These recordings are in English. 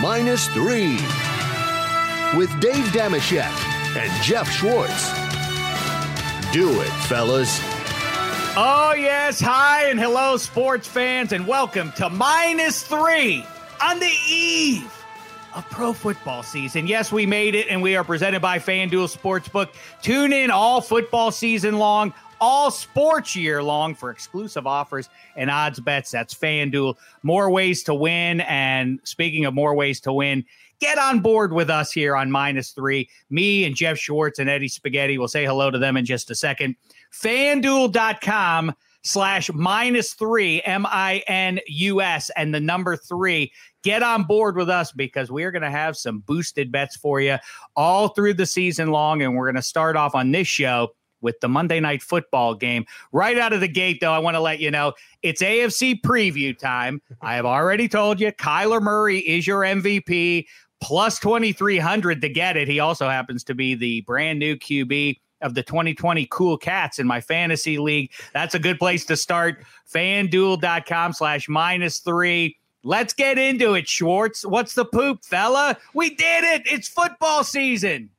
minus three with Dave Dameshek and Jeff Schwartz. Do it, fellas. Oh, yes. Hi and hello, sports fans, and welcome to minus three on the eve of pro football season. Yes, we made it, and we are presented by FanDuel Sportsbook. Tune in all football season long, all sports year long for exclusive offers and odds bets. That's FanDuel. More ways to win. And speaking of more ways to win, get on board with us here on minus three. Me and Jeff Schwartz and Eddie Spaghetti will say hello to them in just a second. FanDuel.com slash minus three, M I N U S, and the number three. Get on board with us because we're going to have some boosted bets for you all through the season long. And we're going to start off on this show with the Monday night football game. Right out of the gate, though, I want to let you know it's AFC preview time. I have already told you Kyler Murray is your MVP, plus 2,300 to get it. He also happens to be the brand new QB of the 2020 Cool Cats in my fantasy league. That's a good place to start. FanDuel.com slash minus three. Let's get into it, Schwartz. What's the poop, fella? We did it. It's football season.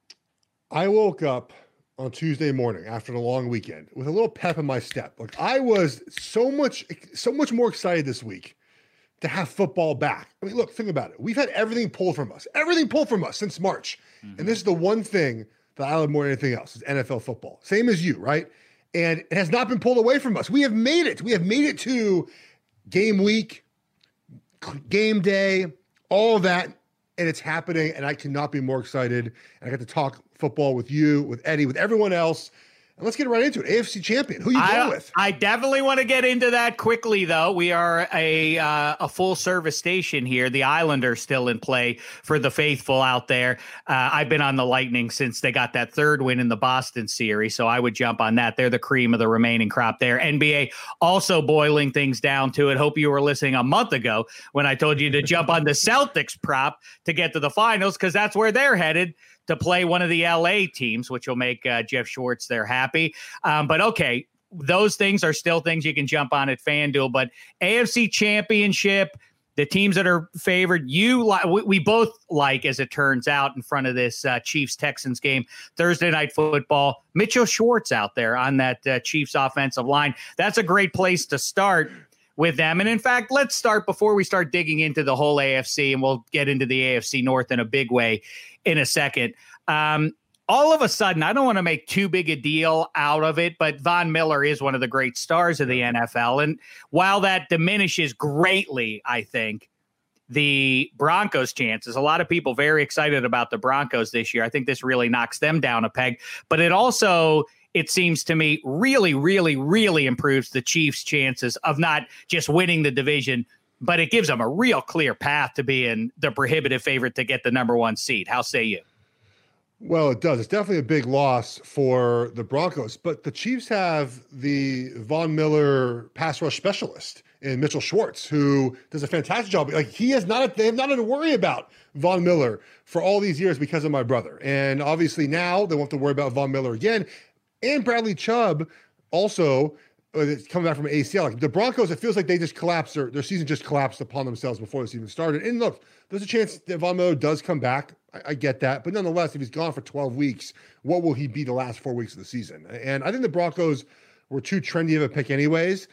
I woke up on Tuesday morning after the long weekend with a little pep in my step. Like I was so much, so much more excited this week to have football back. I mean, look, think about it. We've had everything pulled from us, everything pulled from us since March. Mm-hmm. And this is the one thing that I love more than anything else is NFL football. Same as you, right? And it has not been pulled away from us. We have made it. We have made it to game week, game day, all that. And it's happening. And I cannot be more excited. And I got to talk football with you, with Eddie, with everyone else And let's get right into it. AFC champion. Who you I, going with? I definitely want to get into that quickly, though. We are a uh, a full service station here. The Islanders still in play for the faithful out there. Uh, I've been on the Lightning since they got that third win in the Boston series, so I would jump on that. They're the cream of the remaining crop there. NBA also boiling things down to it. Hope you were listening a month ago when I told you to jump on the Celtics prop to get to the finals because that's where they're headed to play one of the LA teams, which will make uh, Jeff Schwartz there happy. Um, but okay, those things are still things you can jump on at FanDuel. But AFC Championship, the teams that are favored, you we, we both like, as it turns out, in front of this uh, Chiefs Texans game Thursday night football. Mitchell Schwartz out there on that uh, Chiefs offensive line. That's a great place to start with them. And in fact, let's start before we start digging into the whole AFC, and we'll get into the AFC North in a big way in a second. Um, all of a sudden, I don't want to make too big a deal out of it, but Von Miller is one of the great stars of the NFL. And while that diminishes greatly, I think, the Broncos' chances, a lot of people very excited about the Broncos this year. I think this really knocks them down a peg, but it also it seems to me really, really, really improves the Chiefs' chances of not just winning the division, but it gives them a real clear path to being the prohibitive favorite to get the number one seed. How say you? Well, it does. It's definitely a big loss for the Broncos, but the Chiefs have the Von Miller pass rush specialist in Mitchell Schwartz, who does a fantastic job. Like he has not, they have not had to worry about Von Miller for all these years because of my brother. And obviously now they won't have to worry about Von Miller again. And Bradley Chubb also uh, coming back from ACL. Like the Broncos, it feels like they just collapsed their, their season just collapsed upon themselves before this even started. And look, there's a chance that Von Miller does come back. I, I, get that. But nonetheless, if he's gone for 12 weeks, what will he be the last four weeks of the season? And I think the Broncos were too trendy of a pick, anyways.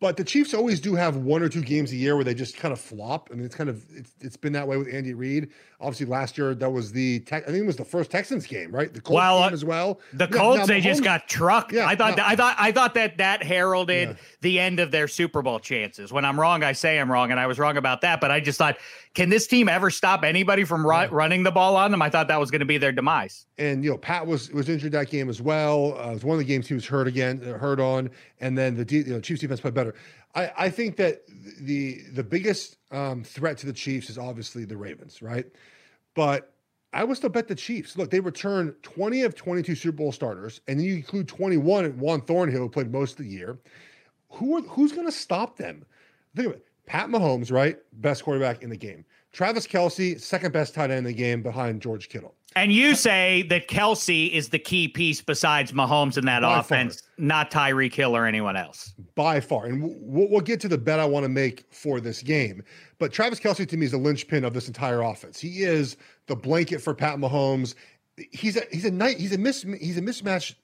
But the Chiefs always do have one or two games a year where they just kind of flop. I mean, it's kind of it's, it's been that way with Andy Reid. Obviously, last year that was the I think it was the first Texans game, right? The Colts well, uh, as well. The Colts now, they Mahomes, just got trucked. Yeah, I thought now, I thought I thought that that heralded yeah. the end of their Super Bowl chances. When I'm wrong, I say I'm wrong, and I was wrong about that. But I just thought, can this team ever stop anybody from ru- running the ball on them? I thought that was going to be their demise. And you know, Pat was was injured that game as well. Uh, it was one of the games he was hurt again, hurt on, and then the you know, Chiefs defense played better. I, I think that the the biggest um, threat to the Chiefs is obviously the Ravens, right? But I would still bet the Chiefs. Look, they returned 20 of 22 Super Bowl starters, and then you include 21 at Juan Thornhill, who played most of the year. Who are, who's going to stop them? Think of it. Pat Mahomes, right? Best quarterback in the game. Travis Kelce, second best tight end in the game behind George Kittle. And you say that Kelce is the key piece besides Mahomes in that By offense, far. not Tyreek Hill or anyone else. By far. And we'll, we'll get to the bet I want to make for this game. But Travis Kelce to me is the linchpin of this entire offense. He is the blanket for Pat Mahomes. He's a he's a night he's a mis he's a mismatch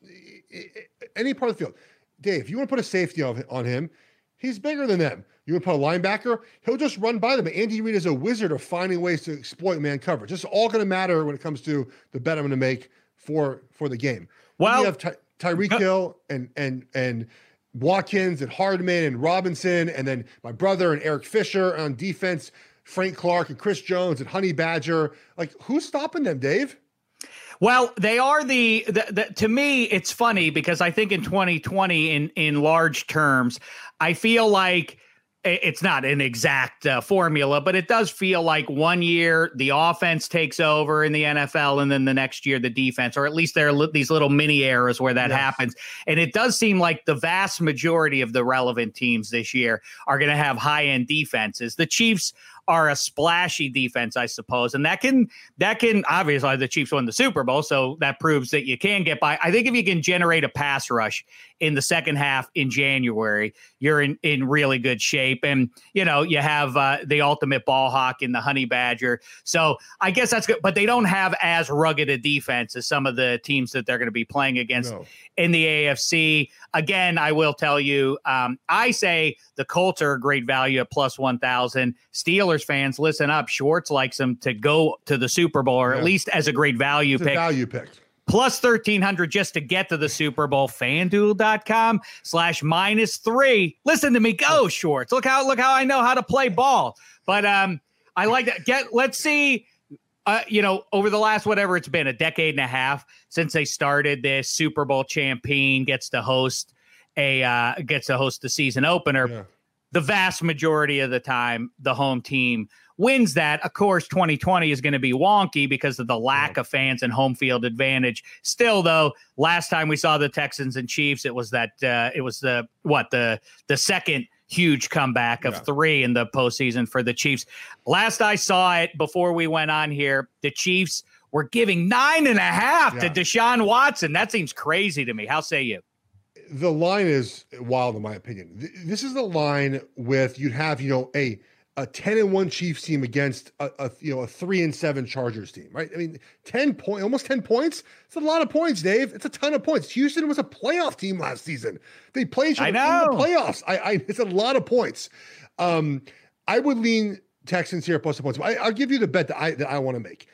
any part of the field. Dave, you want to put a safety on, on him, he's bigger than them. You want to put a linebacker, he'll just run by them. Andy Reid is a wizard of finding ways to exploit man coverage. It's all going to matter when it comes to the bet I'm going to make for for the game. Well, you have Ty- Tyreek Hill and and and Watkins and Hardman and Robinson, and then my brother and Eric Fisher on defense, Frank Clark and Chris Jones and Honey Badger. Like, who's stopping them, Dave? Well, they are the, the, the, to me it's funny because I think in 2020 in in large terms, I feel like it's not an exact uh, formula, but it does feel like one year the offense takes over in the NFL, and then the next year the defense, or at least there are li- these little mini eras where that yes. happens. And it does seem like the vast majority of the relevant teams this year are going to have high end defenses. The Chiefs are a splashy defense, I suppose, and that can that can obviously the Chiefs won the Super Bowl, so that proves that you can get by. I think if you can generate a pass rush in the second half in January, you're in in really good shape, and you know you have uh, the ultimate ball hawk in the Honey Badger. So I guess that's good, but they don't have as rugged a defense as some of the teams that they're going to be playing against no. in the AFC. Again, I will tell you, um, I say the Colts are a great value at plus 1,000. Steelers fans, listen up. Schwartz likes them to go to the Super Bowl, or yeah. at least as a great value it's pick. value pick. Plus 1,300 just to get to the Super Bowl. FanDuel.com slash minus three. Listen to me go, Schwartz. Look how look how I know how to play ball. But um, I like that. Get let's see uh, you know, over the last whatever it's been a decade and a half since they started this Super Bowl champion gets to host a uh, gets to host the season opener. Yeah. The vast majority of the time, the home team wins that. Of course, 2020 is going to be wonky because of the lack of fans and home field advantage. Still, though, last time we saw the Texans and Chiefs, it was that uh, it was the what the the second huge comeback of yeah. three in the postseason for the Chiefs. Last I saw it before we went on here, the Chiefs were giving nine and a half yeah. to Deshaun Watson. That seems crazy to me. How say you? The line is wild, in my opinion. This is the line with you'd have, you know, a a 10 and 1 Chiefs team against a, a, you know a 3 and 7 Chargers team, right? I mean, 10 point almost 10 points. It's a lot of points, Dave. It's a ton of points. Houston was a playoff team last season. They played each other in the playoffs. I, I it's a lot of points. Um, I would lean Texans here plus the points. I, will give you the bet that I that I want to make.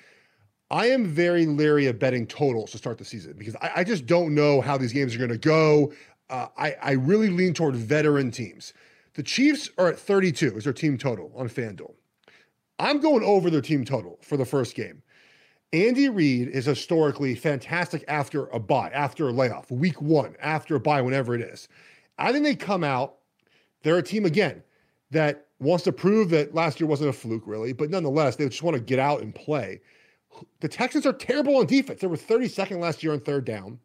I am very leery of betting totals to start the season because I, I just don't know how these games are going to go. Uh, I, I really lean toward veteran teams. The Chiefs are at 32 is their team total on FanDuel. I'm going over their team total for the first game. Andy Reid is historically fantastic after a bye, after a layoff, week one, after a bye, whenever it is. I think they come out, they're a team again that wants to prove that last year wasn't a fluke, really, but nonetheless, they just want to get out and play. The Texans are terrible on defense. They were 32nd last year on third down.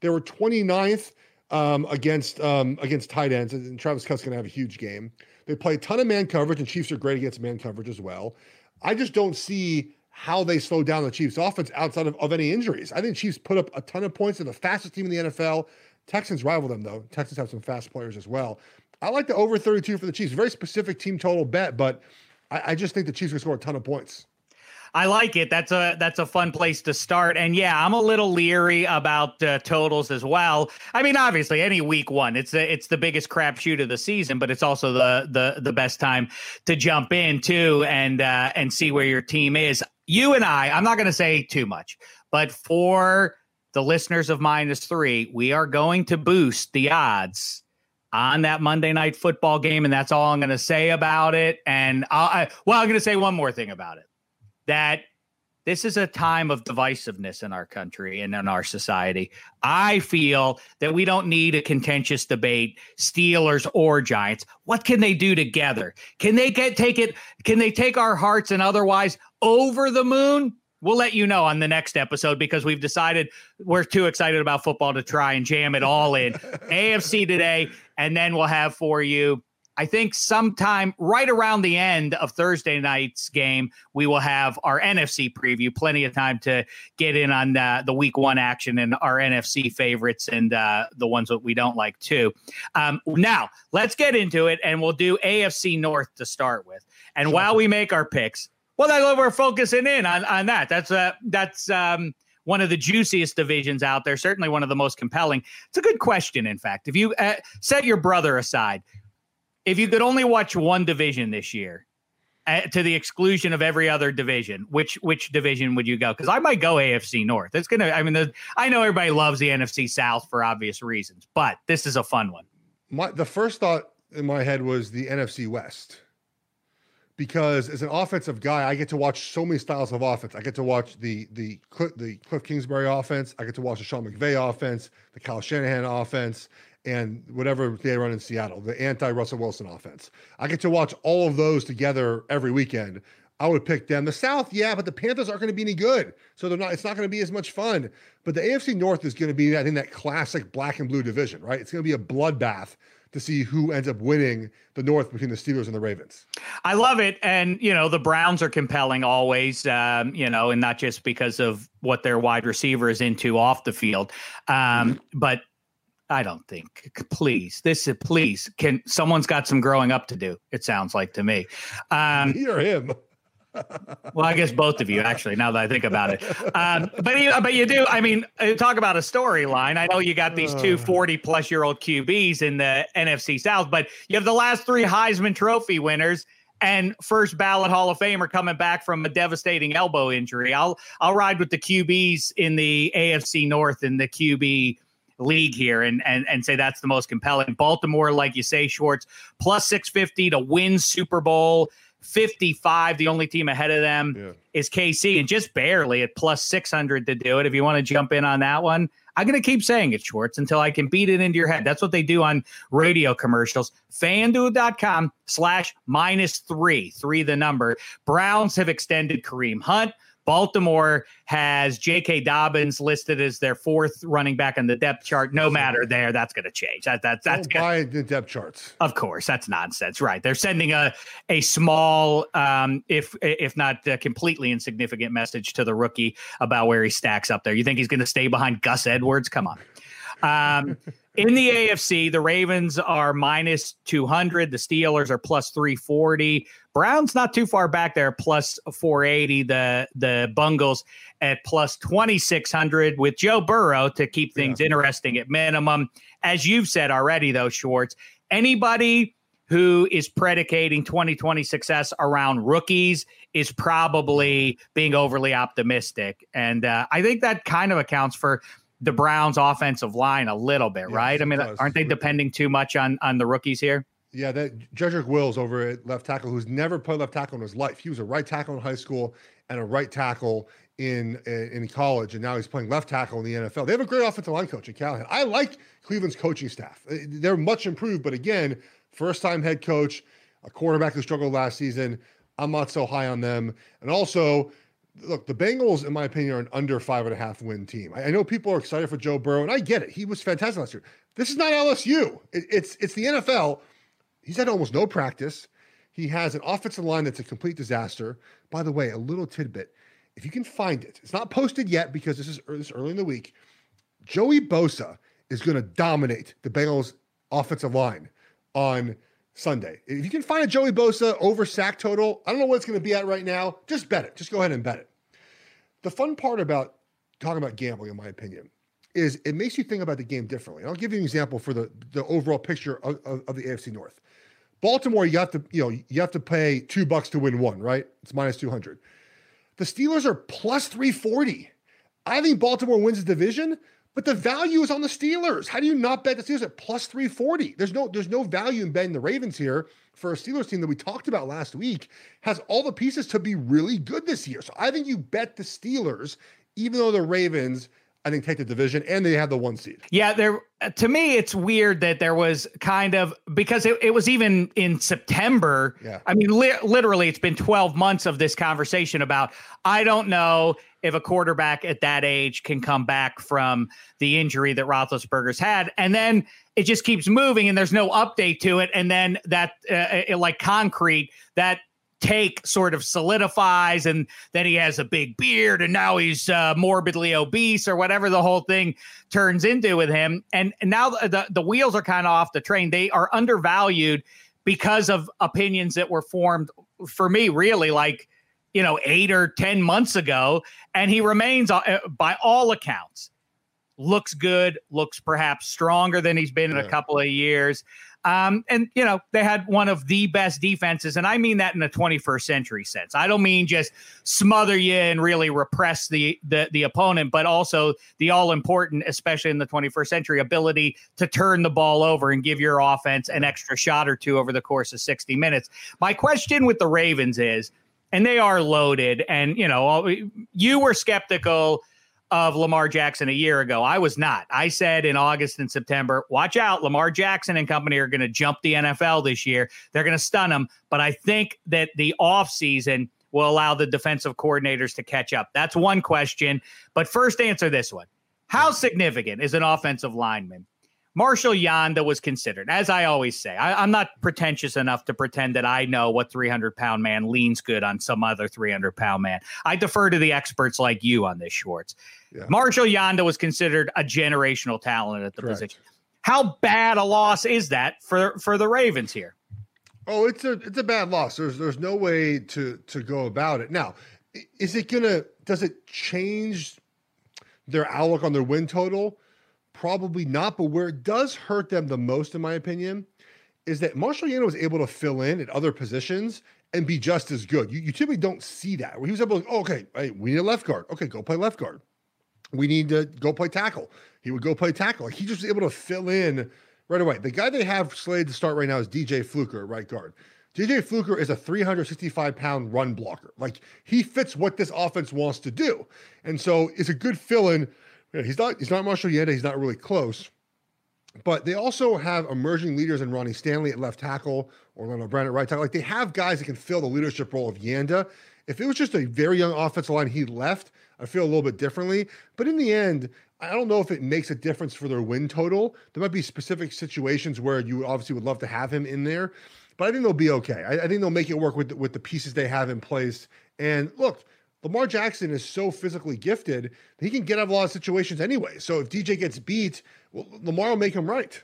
They were 29th um, against um, against tight ends, and Travis Kelce's going to have a huge game. They play a ton of man coverage, and Chiefs are great against man coverage as well. I just don't see how they slow down the Chiefs' offense outside of, of any injuries. I think Chiefs put up a ton of points. They're the fastest team in the NFL. Texans rival them though. Texans have some fast players as well. I like the over 32 for the Chiefs. Very specific team total bet, but I, I just think the Chiefs will score a ton of points. I like it. That's a that's a fun place to start. And yeah, I'm a little leery about uh, totals as well. I mean, obviously, any week one, it's the it's the biggest crapshoot of the season, but it's also the the the best time to jump in too and uh, and see where your team is. You and I, I'm not going to say too much, but for the listeners of minus three, we are going to boost the odds on that Monday night football game, and that's all I'm going to say about it. And I'll, I, well, I'm going to say one more thing about it that this is a time of divisiveness in our country and in our society. I feel that we don't need a contentious debate, Steelers or Giants. What can they do together? Can they get take it? Can they take our hearts and otherwise over the moon? We'll let you know on the next episode because we've decided we're too excited about football to try and jam it all in. AFC today, and then we'll have for you I think sometime right around the end of Thursday night's game, we will have our NFC preview. Plenty of time to get in on uh, the week one action and our NFC favorites and uh, the ones that we don't like too. Um, now, let's get into it and we'll do AFC North to start with. And sure. while we make our picks, well, that's what we're focusing in on, on that. That's uh, that's um, one of the juiciest divisions out there, certainly one of the most compelling. It's a good question, in fact. If you uh, set your brother aside, if you could only watch one division this year, uh, to the exclusion of every other division, which which division would you go? Because I might go AFC North. It's gonna. I mean, I know everybody loves the NFC South for obvious reasons, but this is a fun one. My the first thought in my head was the NFC West because as an offensive guy, I get to watch so many styles of offense. I get to watch the the the Cliff Kingsbury offense. I get to watch the Sean McVay offense, the Kyle Shanahan offense, and whatever they run in Seattle, the anti Russell Wilson offense. I get to watch all of those together every weekend. I would pick them. The South, yeah, but the Panthers aren't going to be any good, so they're not. It's not going to be as much fun. But the AFC North is going to be, I think, that classic black and blue division, right? It's going to be a bloodbath to see who ends up winning the North between the Steelers and the Ravens. I love it, and you know the Browns are compelling always. Um, you know, and not just because of what their wide receiver is into off the field, um, mm-hmm. but I don't think. Please, this is please. Can someone's got some growing up to do? It sounds like to me. Um, Me or him well, I guess both of you actually. Now that I think about it, um, but you, but you do. I mean, uh, talk about a storyline. I know you got these two 40 plus year old QBs in the NFC South, but you have the last three Heisman Trophy winners and first ballot Hall of Famer coming back from a devastating elbow injury. I'll I'll ride with the QBs in the AFC North in the QB league here and and and say that's the most compelling. Baltimore, like you say, Schwartz plus 650 to win Super Bowl 55. The only team ahead of them yeah. is KC, and just barely at plus 600 to do it. If you want to jump in on that one, I'm going to keep saying it, Schwartz, until I can beat it into your head. That's what they do on radio commercials. FanDuel.com slash minus three, three the number. Browns have extended Kareem Hunt. Baltimore has J.K. Dobbins listed as their fourth running back on the depth chart. No matter there, that's going to change. That, that that's Don't buy the depth charts. Of course, that's nonsense. Right? They're sending a a small, um, if if not completely insignificant, message to the rookie about where he stacks up there. You think he's going to stay behind Gus Edwards? Come on. Um, in the AFC, the Ravens are minus 200. The Steelers are plus 340. Browns not too far back there, plus 480. The the Bungles at plus 2600 with Joe Burrow to keep things yeah. interesting at minimum. As you've said already, though, Schwartz, anybody who is predicating 2020 success around rookies is probably being overly optimistic. And uh, I think that kind of accounts for the Browns' offensive line a little bit, yes, right? I mean, aren't they depending too much on on the rookies here? Yeah, that Jedrick Wills over at left tackle, who's never played left tackle in his life. He was a right tackle in high school and a right tackle in in college, and now he's playing left tackle in the NFL. They have a great offensive line coach in Callahan. I like Cleveland's coaching staff. Uh, they're much improved, but again, first time head coach, a quarterback who struggled last season. I'm not so high on them, and also look, the Bengals, in my opinion, are an under five and a half win team. I, know people are excited for Joe Burrow, and I get it. He was fantastic last year. This is not LSU. It, it's it's the NFL. He's had almost no practice. He has an offensive line that's a complete disaster. By the way, a little tidbit: if you can find it, it's not posted yet because this is this early in the week. Joey Bosa is going to dominate the Bengals offensive line on Sunday. If you can find a Joey Bosa over sack total, I don't know what it's going to be at right now. Just bet it. Just go ahead and bet it. The fun part about talking about gambling, in my opinion, is it makes you think about the game differently. And I'll give you an example for the, the overall picture of, of, of the AFC North. Baltimore, you have to, you know, you have to pay two bucks to win one, right? It's minus 200. The Steelers are plus 340. I think Baltimore wins the division, but the value is on the Steelers. How do you not bet the Steelers at plus 340? There's no there's no value in betting the Ravens here for a Steelers team that we talked about last week has all the pieces to be really good this year. So I think you bet the Steelers, even though the Ravens I think, take the division, and they have the one seed. Yeah, there. To me, it's weird that there was kind of because it, it was even in September. Yeah. I mean, li- literally, it's been 12 months of this conversation about I don't know if a quarterback at that age can come back from the injury that Roethlisberger's had, and then it just keeps moving, and there's no update to it, and then that uh, like concrete that take sort of solidifies and then he has a big beard and now he's uh, morbidly obese or whatever the whole thing turns into with him. And, and now the, the, the wheels are kind of off the train. They are undervalued because of opinions that were formed for me really like you know 8 or 10 months ago. And he remains uh, by all accounts looks good looks perhaps stronger than he's been in Yeah. a couple of years um, and you know they had one of the best defenses, and I mean that in a 21st century sense. I don't mean just smother you and really repress the the, the opponent, but also the all important, especially in the 21st century, ability to turn the ball over and give your offense an extra shot or two over the course of 60 minutes. My question with the Ravens is, and they are loaded, and you know you were skeptical of Lamar Jackson a year ago. I was not. I said in August and September, watch out. Lamar Jackson and company are going to jump the NFL this year. They're going to stun them. But I think that the offseason will allow the defensive coordinators to catch up. That's one question. But first, answer this one How significant is an offensive lineman? Marshall Yanda was considered. As I always say, I, am not pretentious enough to pretend that I know what 300 pound man leans good on some other 300 pound man. I defer to the experts like you on this, Schwartz. Yeah. Marshall Yanda was considered a generational talent at the Correct. position. How bad a loss is that for for the Ravens here? Oh, it's a it's a bad loss. There's there's no way to to go about it. Now, is it gonna does it change their outlook on their win total? Probably not. But where it does hurt them the most, in my opinion, is that Marshall Yanda was able to fill in at other positions and be just as good. You, you typically don't see that. Where he was able to, oh, okay, we need a left guard. Okay, go play left guard. We need to go play tackle. He would go play tackle. He just was able to fill in right away. The guy they have slated to start right now is DJ Fluker right guard. DJ Fluker is a 365 pound run blocker. Like he fits what this offense wants to do. And so it's a good fill in. He's not he's not Marshall Yanda. He's not really close. But they also have emerging leaders in Ronnie Stanley at left tackle, Orlando Brown at right tackle. Like they have guys that can fill the leadership role of Yanda. If it was just a very young offensive line he left, I feel a little bit differently. But in the end, I don't know if it makes a difference for their win total. There might be specific situations where you obviously would love to have him in there, but I think they'll be okay. I, I think they'll make it work with with the pieces they have in place. And look, Lamar Jackson is so physically gifted that he can get out of a lot of situations anyway. So if DJ gets beat, well, Lamar will make him right.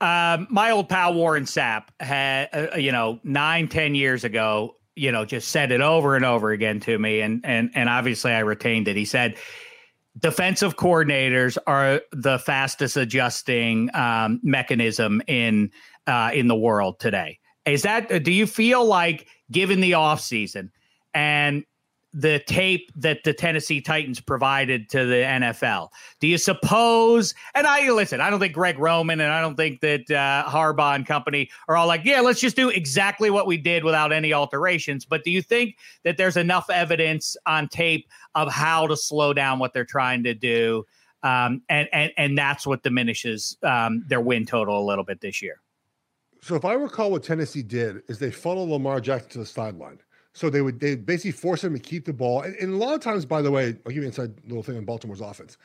Um, my old pal Warren Sapp had, uh, you know, nine, ten years ago, you know, just said it over and over again to me, and and and obviously I retained it. He said, defensive coordinators are the fastest adjusting um, mechanism in uh, in the world today. Is that? uh, Do you feel like, given the offseason and the tape that the Tennessee Titans provided to the NFL. Do you suppose? And I listen. I don't think Greg Roman and I don't think that uh, Harbaugh and company are all like, yeah, let's just do exactly what we did without any alterations. But do you think that there's enough evidence on tape of how to slow down what they're trying to do, um, and and and that's what diminishes um, their win total a little bit this year? So if I recall what Tennessee did is they funneled Lamar Jackson to the sideline. So they would they basically force him to keep the ball. And, and a lot of times, by the way, I'll give you an inside little thing on Baltimore's offense.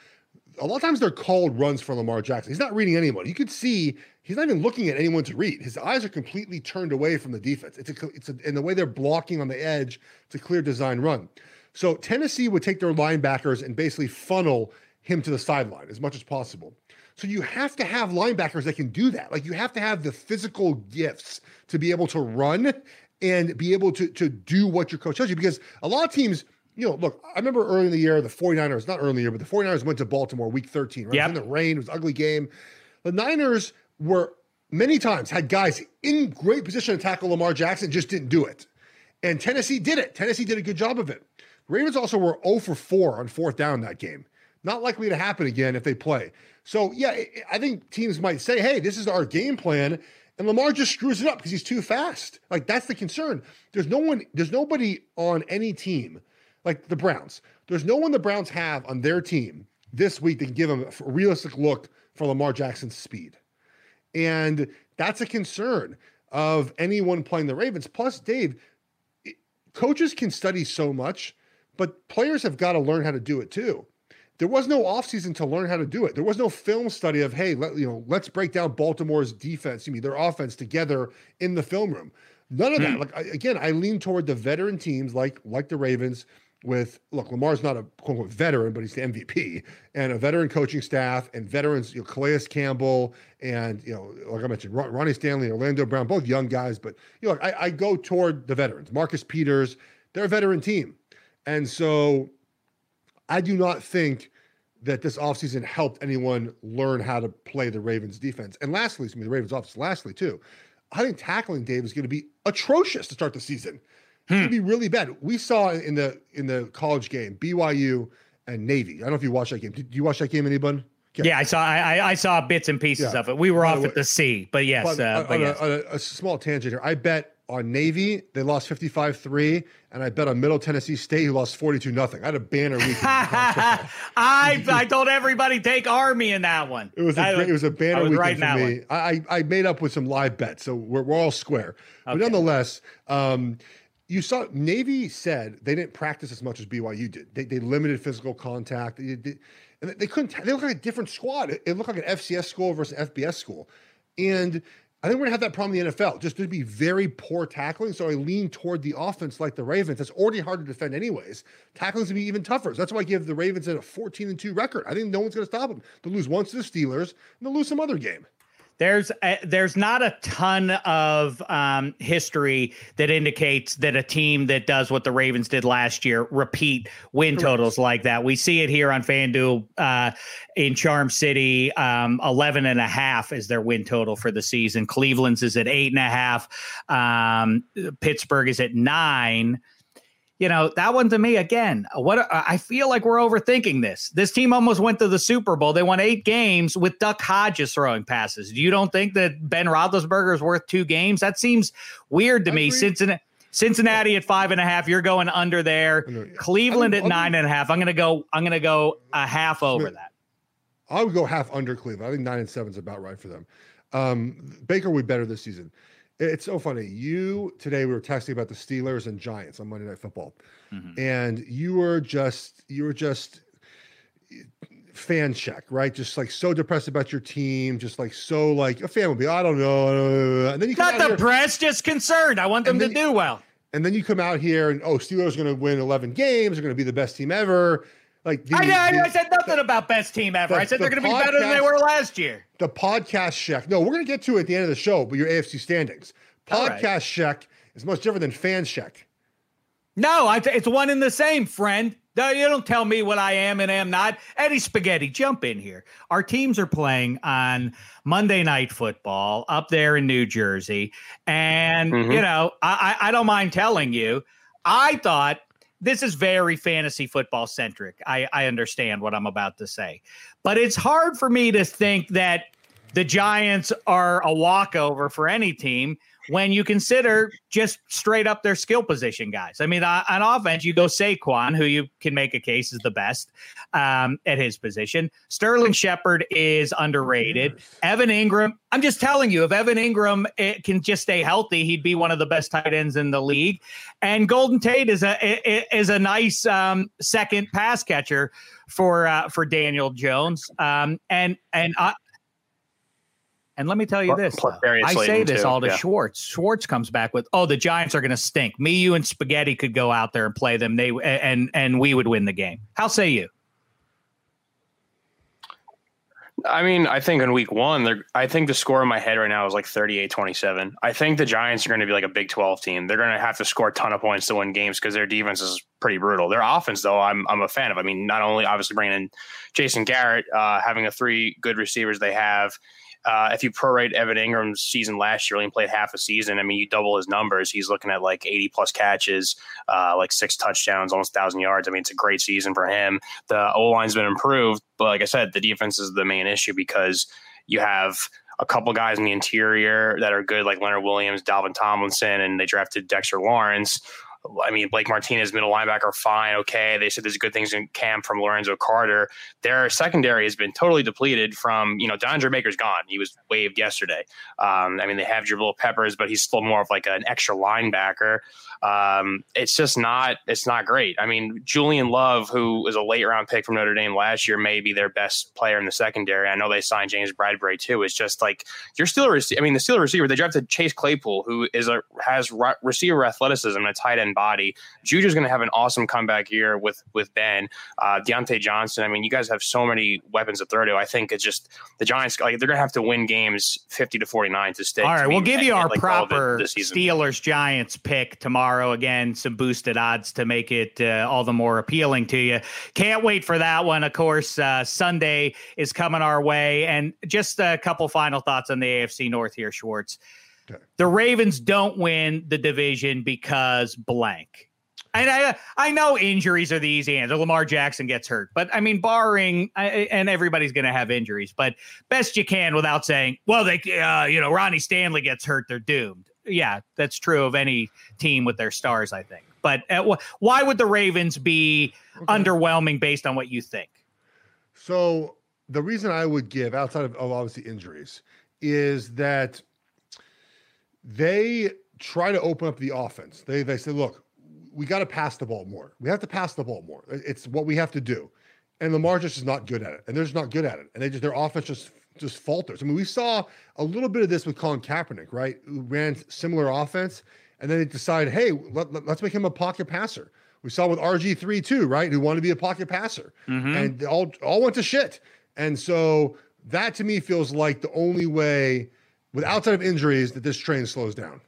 A lot of times they're called runs for Lamar Jackson. He's not reading anyone. You could see he's not even looking at anyone to read. His eyes are completely turned away from the defense. It's a it's a, and the way they're blocking on the edge, it's a clear design run. So Tennessee would take their linebackers and basically funnel him to the sideline as much as possible. So you have to have linebackers that can do that. Like you have to have the physical gifts to be able to run and be able to to do what your coach tells you. Because a lot of teams, you know, look, I remember early in the year, the 49ers, not early in the year, but the 49ers went to Baltimore week 13, right? It was Yep. in the rain, it was an ugly game. The Niners were many times had guys in great position to tackle Lamar Jackson, just didn't do it. And Tennessee did it. Tennessee did a good job of it. Ravens also were 0 for 4 on fourth down that game. Not likely to happen again if they play. So, yeah, I think teams might say, hey, this is our game plan. And Lamar just screws it up because he's too fast. Like, that's the concern. There's no one, there's nobody on any team, like the Browns. There's no one the Browns have on their team this week they can give him a realistic look for Lamar Jackson's speed. And that's a concern of anyone playing the Ravens. Plus, Dave, coaches can study so much, but players have got to learn how to do it too. There was no offseason to learn how to do it. There was no film study of, hey, let, you know, let's break down Baltimore's defense, you mean their offense together in the film room. None of that. Hmm. Like again, I lean toward the veteran teams like like the Ravens with look, Lamar's not a quote unquote veteran, but he's the MVP and a veteran coaching staff and veterans, you know, Calais Campbell and you know, like I mentioned, Ronnie Stanley, Orlando Brown, both young guys, but you know, I, I go toward the veterans. Marcus Peters, they're a veteran team. And so I do not think that this offseason helped anyone learn how to play the Ravens defense. And lastly, I mean the Ravens offense, lastly, too, I think tackling Dave is going to be atrocious to start the season. It's hmm. gonna be really bad. We saw in the in the college game BYU and Navy. I don't know if you watched that game. Did you watch that game, anyone? Yeah, yeah I saw I, I saw bits and pieces yeah. of it. We were off way, at the sea, but yes. Uh, but yes. A, a, small tangent here. I bet on Navy they lost 55-3, and I bet on Middle Tennessee State who lost 42 nothing. I had a banner week. I I told everybody take Army in that one. It was a, great, it was a banner week right for me. I I made up with some live bets, so we're, we're all square. Okay. But nonetheless, um, you saw Navy said they didn't practice as much as BYU did. They, they limited physical contact. They, they, and they couldn't. They looked like a different squad. It, it looked like an FCS school versus an FBS school, and I think we're gonna have that problem in the NFL. Just to be very poor tackling. So I lean toward the offense like the Ravens. That's already hard to defend, anyways. Tackling's gonna be even tougher. So that's why I give the Ravens a 14 and two record. I think no one's gonna stop them. They'll lose once to the Steelers, and they'll lose some other game. There's a, there's not a ton of um, history that indicates that a team that does what the Ravens did last year repeat win totals like that. We see it here on FanDuel uh, in Charm City. Um, 11 and a half is their win total for the season. Cleveland's is at eight and a half. Um, Pittsburgh is at nine you know, that one to me again. What I feel like we're overthinking this. This team almost went to the Super Bowl. They won eight games with Duck Hodges throwing passes. You don't think that Ben Roethlisberger is worth two games? That seems weird to I me. Cincinnati, Cincinnati at five and a half. You're going under there. Cleveland I mean, at nine and a half. I'm going to go. I'm going to go a half over that. I would go half under Cleveland. I think nine and seven is about right for them. Um, Baker would be better this season. It's so funny. You today we were texting about the Steelers and Giants on Monday Night Football, mm-hmm. and you were just you were just fan check, right? Just like so depressed about your team, just like so like a fan would be. I don't know. And then you not the here, press, just concerned. I want them to do well. And then you come out here and oh, Steelers are going to win eleven games. They're going to be the best team ever. Like the, I, I, I, said nothing the, about best team ever. The, I said they're going to be better than they were last year. The podcast check. No, we're going to get to it at the end of the show. But your AFC standings. Podcast right. check is much different than fan check. No, I, it's one and the same, friend. No, you don't tell me what I am and am not. Eddie Spaghetti, jump in here. Our teams are playing on Monday Night Football up there in New Jersey, and mm-hmm. you know, I, I don't mind telling you, I thought this is very fantasy football centric. I, I understand what I'm about to say, but it's hard for me to think that the Giants are a walkover for any team when you consider just straight up their skill position guys. I mean, on offense, you go Saquon, who you can make a case is the best um, at his position. Sterling Shepard is underrated. Evan Engram, I'm just telling you, if Evan Engram eh, can just stay healthy, he'd be one of the best tight ends in the league. And Golden Tate is a is a nice um, second pass catcher for uh, for Daniel Jones. Um, and and I, and let me tell you this: I say this too. all to yeah. Schwartz. Schwartz comes back with, "Oh, the Giants are going to stink. Me, you, and Spaghetti could go out there and play them. They and and we would win the game. How say you?" I mean, I think in week one, they're, I think the score in my head right now is like 38 27. I think the Giants are going to be like a Big 12 team. They're going to have to score a ton of points to win games because their defense is pretty brutal. Their offense, though, I'm, I'm a fan of. I mean, not only obviously bringing in Jason Garrett, uh, having a three good receivers they have, uh, if you prorate Evan Engram's season last year, only played half a season. I mean, you double his numbers. He's looking at like 80 plus catches, uh, like six touchdowns, almost 1,000 yards. I mean, it's a great season for him. The O line's been improved, but like I said, the defense is the main issue because you have a couple guys in the interior that are good, like Leonard Williams, Dalvin Tomlinson, and they drafted Dexter Lawrence I mean, Blake Martinez, middle linebacker, fine, okay. They said there's good things in camp from Lorenzo Carter. Their secondary has been totally depleted from, you know, DeAndre Baker's gone. He was waived yesterday. Um, I mean, they have Jabril Peppers, but he's still more of like an extra linebacker. Um, it's just not, it's not great. I mean, Julian Love, who was a late round pick from Notre Dame last year, may be their best player in the secondary. I know they signed James Bradberry too. It's just like you're still, rec- I mean, the Steeler receiver, they drafted Chase Claypool, who is a, has receiver athleticism and a tight end body. Juju's going to have an awesome comeback year with, with Ben, uh, Diontae Johnson. I mean, you guys have so many weapons to throw to. I think it's just the Giants, like they're going to have to win games 50 to 49 to stay. All right. We'll give you our like proper Steelers Giants pick tomorrow tomorrow. Again, some boosted odds to make it uh, all the more appealing to you. Can't wait for that one. Of course, uh, Sunday is coming our way. And just a couple final thoughts on the AFC North here, Schwartz. Okay. The Ravens don't win the division because blank. And I, I know injuries are the easy answer. Lamar Jackson gets hurt, but I mean, barring and everybody's going to have injuries, but best you can without saying, well, they, uh, you know, Ronnie Stanley gets hurt, they're doomed yeah, that's true of any team with their stars, I think. But uh, why would the Ravens be okay. underwhelming based on what you think? So the reason I would give, outside of, of obviously injuries, is that they try to open up the offense. They they say, look, we got to pass the ball more. We have to pass the ball more. It's what we have to do. And Lamar just is not good at it. And they're just not good at it. And they just their offense just just falters. I mean, we saw a little bit of this with Colin Kaepernick, right? Who ran similar offense, and then they decided, hey, let, us let, make him a pocket passer. We saw with RG three too, right? Who wanted to be a pocket passer, mm-hmm. and all all went to shit. And so that to me feels like the only way, with outside of injuries, that this train slows down.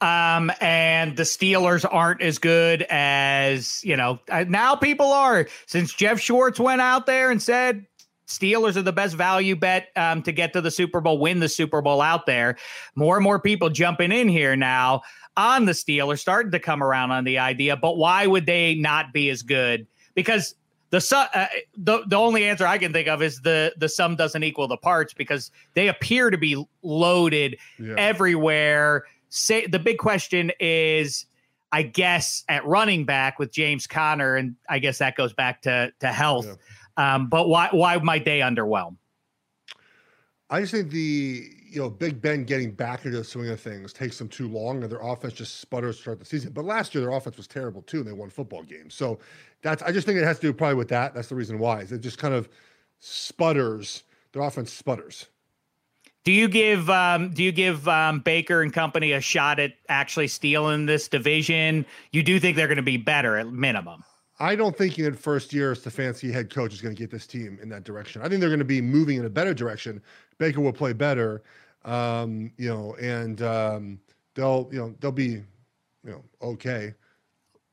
Um, and the Steelers aren't as good as, you know, now people are. Since Jeff Schwartz went out there and said, Steelers are the best value bet um, to get to the Super Bowl, win the Super Bowl out there. More and more people jumping in here now on the Steelers, starting to come around on the idea. But why would they not be as good? Because the uh, the the only answer I can think of is the the sum doesn't equal the parts because they appear to be loaded yeah. everywhere. Say the big question is. I guess at running back with James Conner, and I guess that goes back to to health. Yeah um, but why why might they underwhelm? I just think the you know Big Ben getting back into the swing of things takes them too long, and their offense just sputters to start the season. But last year their offense was terrible too, and they won football games. So that's I just think it has to do probably with that. That's the reason why. Is it just kind of sputters. Their offense sputters. Do you give um, Do you give um, Baker and company a shot at actually stealing this division? You do think they're going to be better at minimum? I don't think in first year Stefanski head coach is going to get this team in that direction. I think they're going to be moving in a better direction. Baker will play better, um, you know, and um, they'll you know they'll be you know okay.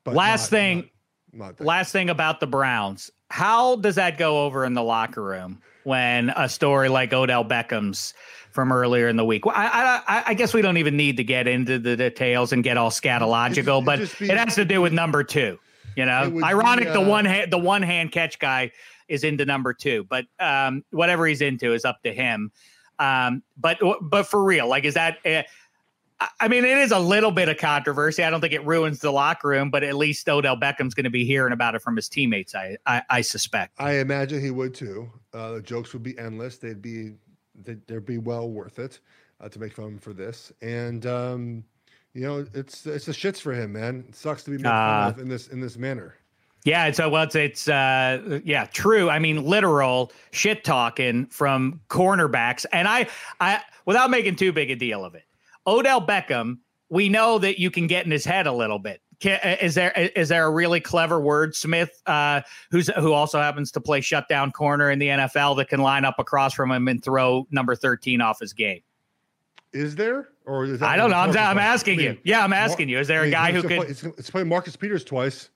But last not, thing, not, not last thing about the Browns. How does that go over in the locker room when a story like Odell Beckham's from earlier in the week. Well, I, I, I, guess we don't even need to get into the details and get all scatological, but it has to do with number two. You know, ironic. Be, uh, the one hand, the one hand catch guy is into number two, but um, whatever he's into is up to him. Um, but but for real, like, is that? Uh, I mean, it is a little bit of controversy. I don't think it ruins the locker room, but at least Odell Beckham's going to be hearing about it from his teammates. I I, I suspect. I imagine he would too. Uh, the jokes would be endless. They'd be they'd, they'd be well worth it uh, to make fun for this. And um, you know, it's it's the shits for him, man. It sucks to be made fun uh, of in this in this manner. Yeah, so well, it's it's uh, yeah, true. I mean, literal shit talking from cornerbacks, and I I without making too big a deal of it. Odell Beckham, we know that you can get in his head a little bit. Can, is there is there a really clever wordsmith uh, who's who also happens to play shutdown corner in the NFL that can line up across from him and throw number thirteen off his game? Is there? Or is that I don't know. I'm, I'm asking mean, you. Yeah, I'm asking Mar- you. Is there a guy who could? Play, it's, it's playing Marcus Peters twice.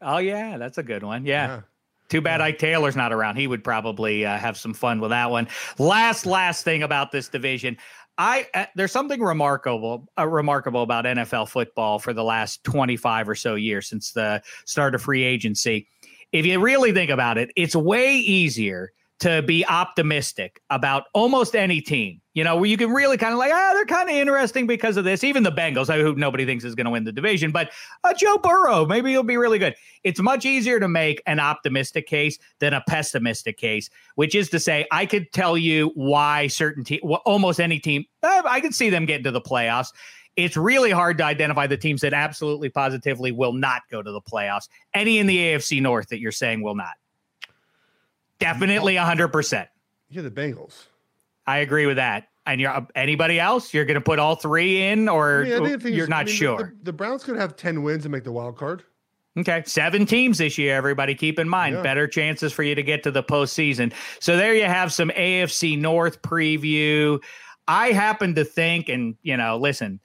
Oh yeah, that's a good one. Yeah. yeah. Too bad yeah. Ike Taylor's not around. He would probably uh, have some fun with that one. Last last thing about this division. I uh, there's something remarkable uh, remarkable about NFL football for the last 25 or so years since the start of free agency. If you really think about it, it's way easier to be optimistic about almost any team. You know, where you can really kind of like, ah, they're kind of interesting because of this. Even the Bengals, who nobody thinks is going to win the division, but uh, Joe Burrow, maybe he'll be really good. It's much easier to make an optimistic case than a pessimistic case, which is to say, I could tell you why certain team, well, almost any team, I, I could see them get into the playoffs. It's really hard to identify the teams that absolutely positively will not go to the playoffs. Any in the AFC North that you're saying will not. Definitely 100%. Yeah, the Bengals. I agree with that. And you're uh, anybody else? You're going to put all three in, or I mean, you're not I mean, sure? The, the, Browns could have 10 wins and make the wild card. Okay. Seven teams this year, everybody. Keep in mind, yeah. better chances for you to get to the postseason. So there you have some AFC North preview. I happen to think, and, you know, listen,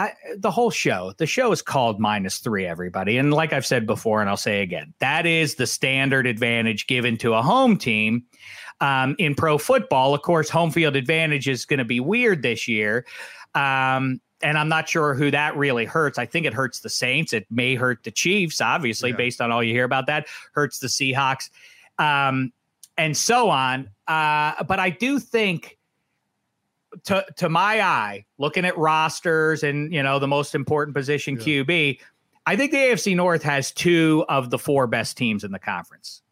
I, the whole show, the show is called minus three, everybody. And like I've said before, and I'll say again, that is the standard advantage given to a home team. Um, in pro football, of course, home field advantage is going to be weird this year. Um, and I'm not sure who that really hurts. I think it hurts the Saints. It may hurt the Chiefs, obviously, yeah. based on all you hear about that. Hurts the Seahawks, um, and so on. Uh, but I do think to to my eye, looking at rosters and you know the most important position yeah. QB, I think the AFC North has two of the four best teams in the conference.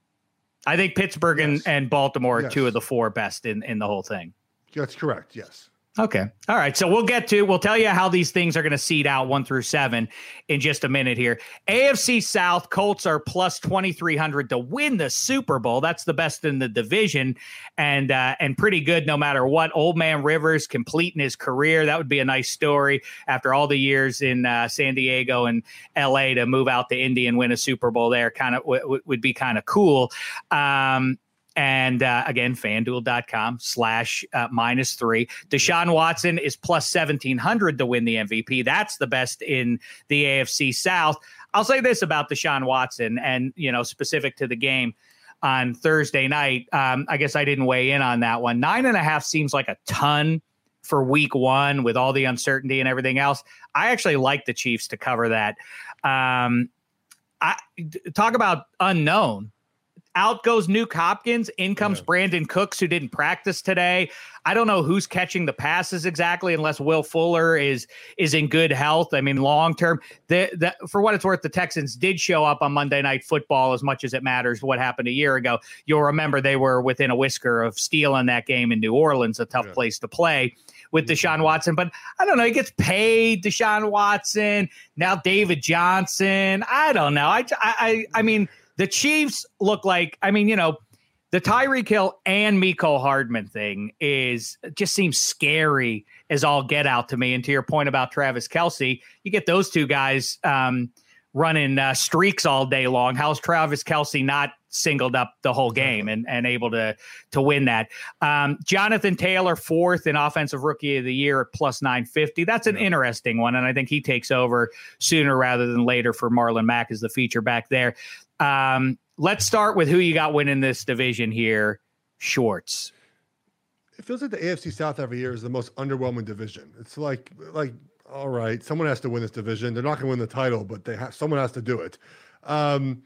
I think Pittsburgh yes. and, and Baltimore yes. are two of the four best in, in the whole thing. That's correct. Yes. Okay. All right. So we'll get to, we'll tell you how these things are going to seed out one through seven in just a minute here. AFC South, Colts are plus 2,300 to win the Super Bowl. That's the best in the division and, uh, and pretty good no matter what. Old Man Rivers completing his career. That would be a nice story after all the years in uh, San Diego and LA to move out to Indy and win a Super Bowl there. Kind of w- w- would be kind of cool. Um, and uh, again, fanduel.com slash uh, minus three. Deshaun Watson is plus 1700 to win the MVP. That's the best in the AFC South. I'll say this about Deshaun Watson and, you know, specific to the game on Thursday night. Um, I guess I didn't weigh in on that one. Nine and a half seems like a ton for week one with all the uncertainty and everything else. I actually like the Chiefs to cover that. Um, I talk about unknown out goes Nuk Hopkins. In comes yeah. Brandin Cooks, who didn't practice today. I don't know who's catching the passes exactly, unless Will Fuller is is in good health. I mean, long term, the, the for what it's worth, the Texans did show up on Monday Night Football as much as it matters what happened a year ago. You'll remember they were within a whisker of stealing that game in New Orleans, a tough yeah. place to play with Deshaun Watson. But I don't know. He gets paid, Deshaun Watson. Now David Johnson. I don't know. I I I mean the Chiefs look like, I mean, you know, the Tyreek Hill and Mecole Hardman thing is just seems scary as all get out to me. And to your point about Travis Kelce, you get those two guys um, running uh, streaks all day long. How's Travis Kelce not singled up the whole game and, and able to to win that? Um, Jonathan Taylor, fourth in offensive rookie of the year at plus 950. That's an yeah. interesting one. And I think he takes over sooner rather than later for Marlon Mack as the feature back there. Um, let's start with who you got winning this division here, Shorts. It feels like the AFC South every year is the most underwhelming division. It's like like all right, someone has to win this division. They're not going to win the title, but they have someone has to do it. Um,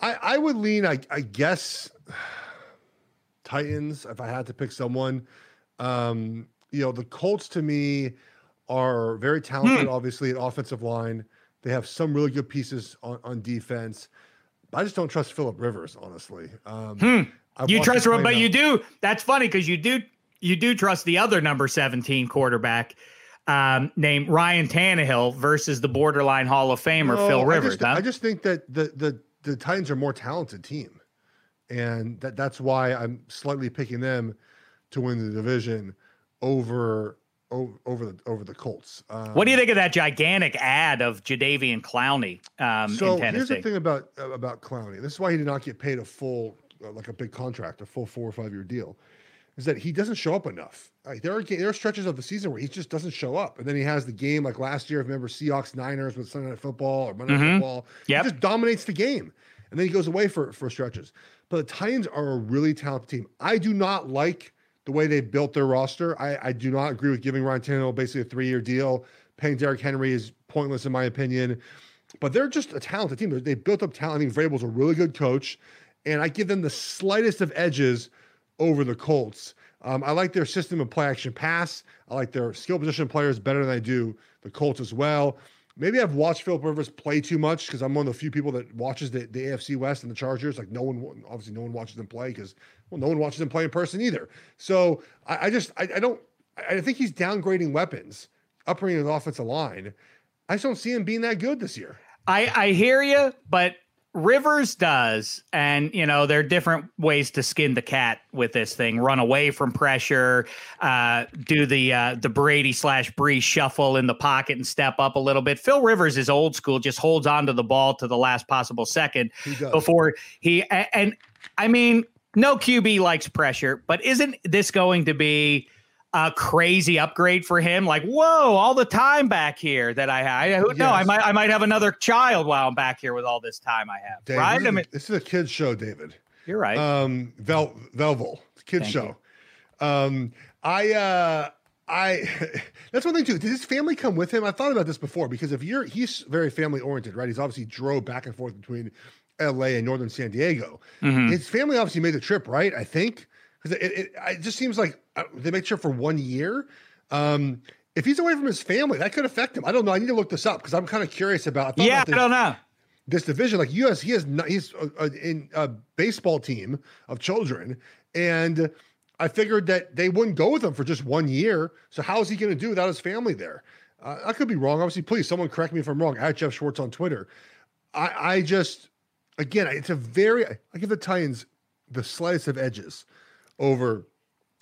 I I would lean, I I guess, Titans if I had to pick someone. Um, you know, the Colts to me are very talented, hmm. obviously at offensive line. They have some really good pieces on, on defense. I just don't trust Philip Rivers, honestly. Um, hmm. You trust him, but you do. That's funny because you do you do trust the other number seventeen quarterback um, named Ryan Tannehill versus the borderline Hall of Famer no, Phil Rivers. I just, huh? I just think that the the the Titans are more talented team, and that that's why I'm slightly picking them to win the division over over, over the over the Colts. Um, what do you think of that gigantic ad of Jadeveon Clowney um, so here's the thing about uh, about Clowney. This is why he did not get paid a full uh, like a big contract, a full four or five year deal. Is that he doesn't show up enough? Like, there are there are stretches of the season where he just doesn't show up, and then he has the game like last year. If Remember Seahawks Niners with Sunday Night Football or Monday Night mm-hmm. Football. Yeah, he just dominates the game, and then he goes away for for stretches. But the Titans are a really talented team. I do not like the way they built their roster. I, I do not agree with giving Ryan Tannehill basically a three year deal. Paying Derrick Henry is pointless in my opinion. But they're just a talented team. They built up talent. I think Vrabel's a really good coach, and I give them the slightest of edges over the Colts. Um, I like their system of play action pass. I like their skill position players better than I do the Colts as well. Maybe I've watched Philip Rivers play too much because I'm one of the few people that watches the, the AFC West and the Chargers. Like no one, obviously, no one watches them play because well, no one watches him play in person either. So I, I just I, I, don't I think he's downgrading weapons, upping his offensive line. I just don't see him being that good this year. I I hear you, but Rivers does, and you know there are different ways to skin the cat with this thing. Run away from pressure, uh, do the uh, the Brady slash Brees shuffle in the pocket and step up a little bit. Phil Rivers is old school, just holds on to the ball to the last possible second he before he. And I mean, no QB likes pressure, but isn't this going to be? a crazy upgrade for him. Like, whoa, all the time back here that I have. Yes. No, I might I might have another child while I'm back here with all this time I have. Right? I mean, this is a kids show, David. You're right. Um, Vel Velvel, kids Thank show. You. Um, I uh, I that's one thing too. Did his family come with him? I thought about this before because if you're he's very family oriented, right? He's obviously drove back and forth between LA and northern San Diego. Mm-hmm. His family obviously made the trip, right? I think because it, it, it, just seems like uh, they make sure for one year. Um, if he's away from his family, that could affect him. I don't know. I need to look this up because I'm kind of curious about. I yeah, about this, I don't know this division. Like US, he has not, he's a, a, in a baseball team of children, and I figured that they wouldn't go with him for just one year. So how is he going to do without his family there? Uh, I could be wrong. Obviously, please someone correct me if I'm wrong. At Geoff Schwartz on Twitter. I, I just again, it's a very I give the Titans the slightest of edges over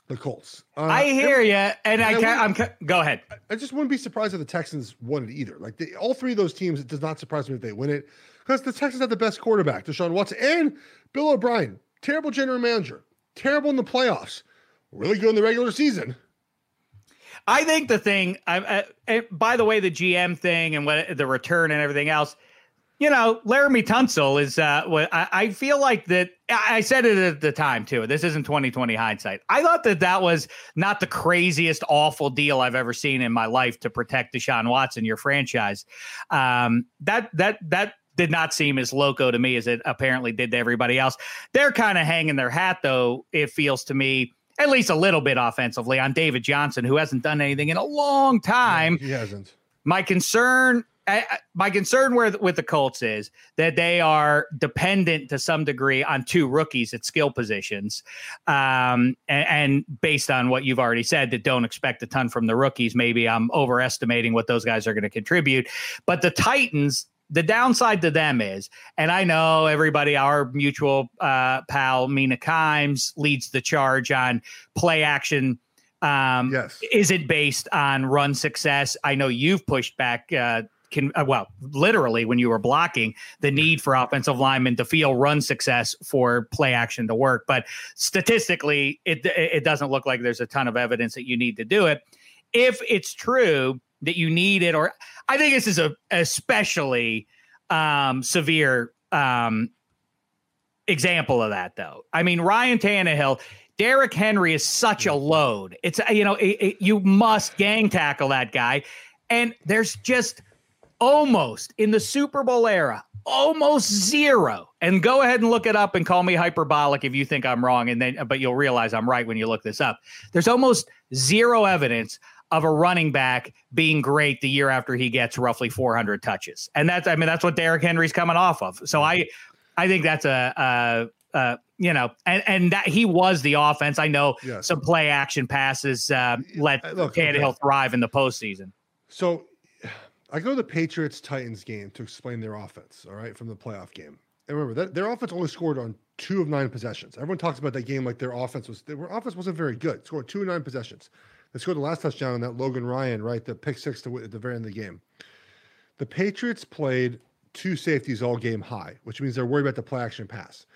the Colts. Uh, I hear you, and, and I, can't. I'm go ahead. I just wouldn't be surprised if the Texans won it either. Like the, all three of those teams, it does not surprise me if they win it because the Texans have the best quarterback, Deshaun Watson, and Bill O'Brien. Terrible general manager, terrible in the playoffs, really good in the regular season. I think the thing. I, I, by the way, the GM thing and what the return and everything else you know, Laremy Tunsil is uh what I, I, feel like that I said it at the time too. This isn't 2020 hindsight. I thought that that was not the craziest awful deal I've ever seen in my life to protect Deshaun Watson, your franchise. Um that that that did not seem as loco to me as it apparently did to everybody else. They're kind of hanging their hat though, it feels to me at least a little bit offensively on David Johnson who hasn't done anything in a long time. he hasn't. My concern I, my concern with with the Colts is that they are dependent to some degree on two rookies at skill positions, um, and, and, based on what you've already said, that don't expect a ton from the rookies. Maybe I'm overestimating what those guys are going to contribute, but the Titans. The downside to them is, and I know everybody, our mutual uh, pal Mina Kimes leads the charge on play action um, yes. Is it based on run success? I know you've pushed back uh, can uh, well literally when you were blocking the need for offensive linemen to feel run success for play action to work. But statistically it it doesn't look like there's a ton of evidence that you need to do it. If it's true that you need it or i think this is a especially um, severe um, example of that though. I mean ryan Tannehill Derrick Henry is such a load. It's you know it, it, you must gang tackle that guy, and there's just almost in the Super Bowl era, almost zero. And go ahead and look it up and call me hyperbolic if you think I'm wrong. And then, but you'll realize I'm right when you look this up. There's almost zero evidence of a running back being great the year after he gets roughly 400 touches. And that's, I mean, that's what Derrick Henry's coming off of. So I, I think that's a, a, a you know, and, and that he was the offense. I know yes. some play action passes uh, let Look, Tannehill thrive in the postseason. So I go to the Patriots Titans game to explain their offense, all right, from the playoff game. And remember that their offense only scored on two of nine possessions. Everyone talks about that game like their offense was their offense wasn't very good. Scored two of nine possessions. They scored the last touchdown on that Logan Ryan, right? The pick six to at the very end of the game. The Patriots played two safeties all game high, which means they're worried about the play action pass.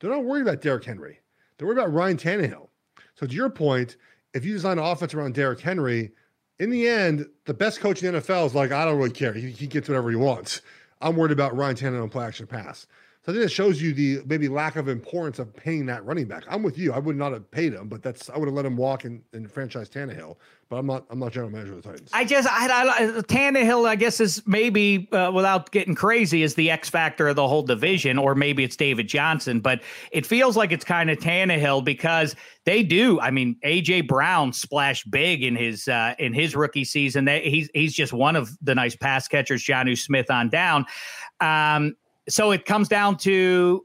They're not worried about Derrick Henry. They're worried about Ryan Tannehill. So to your point, if you design an offense around Derrick Henry, in the end, the best coach in the NFL is like, I don't really care. He, he gets whatever he wants. I'm worried about Ryan Tannehill and play action pass. So I think it shows you the maybe lack of importance of paying that running back. I'm with you. I would not have paid him, but that's I would have let him walk and, and franchise Tannehill. But I'm not. I'm not general manager of the Titans. I just I, I Tannehill. I guess is maybe uh, without getting crazy is the X factor of the whole division, or maybe it's David Johnson. But it feels like it's kind of Tannehill because they do. I mean, AJ Brown splashed big in his uh, in his rookie season. They, he's he's just one of the nice pass catchers. Jonnu Smith on down. Um, so it comes down to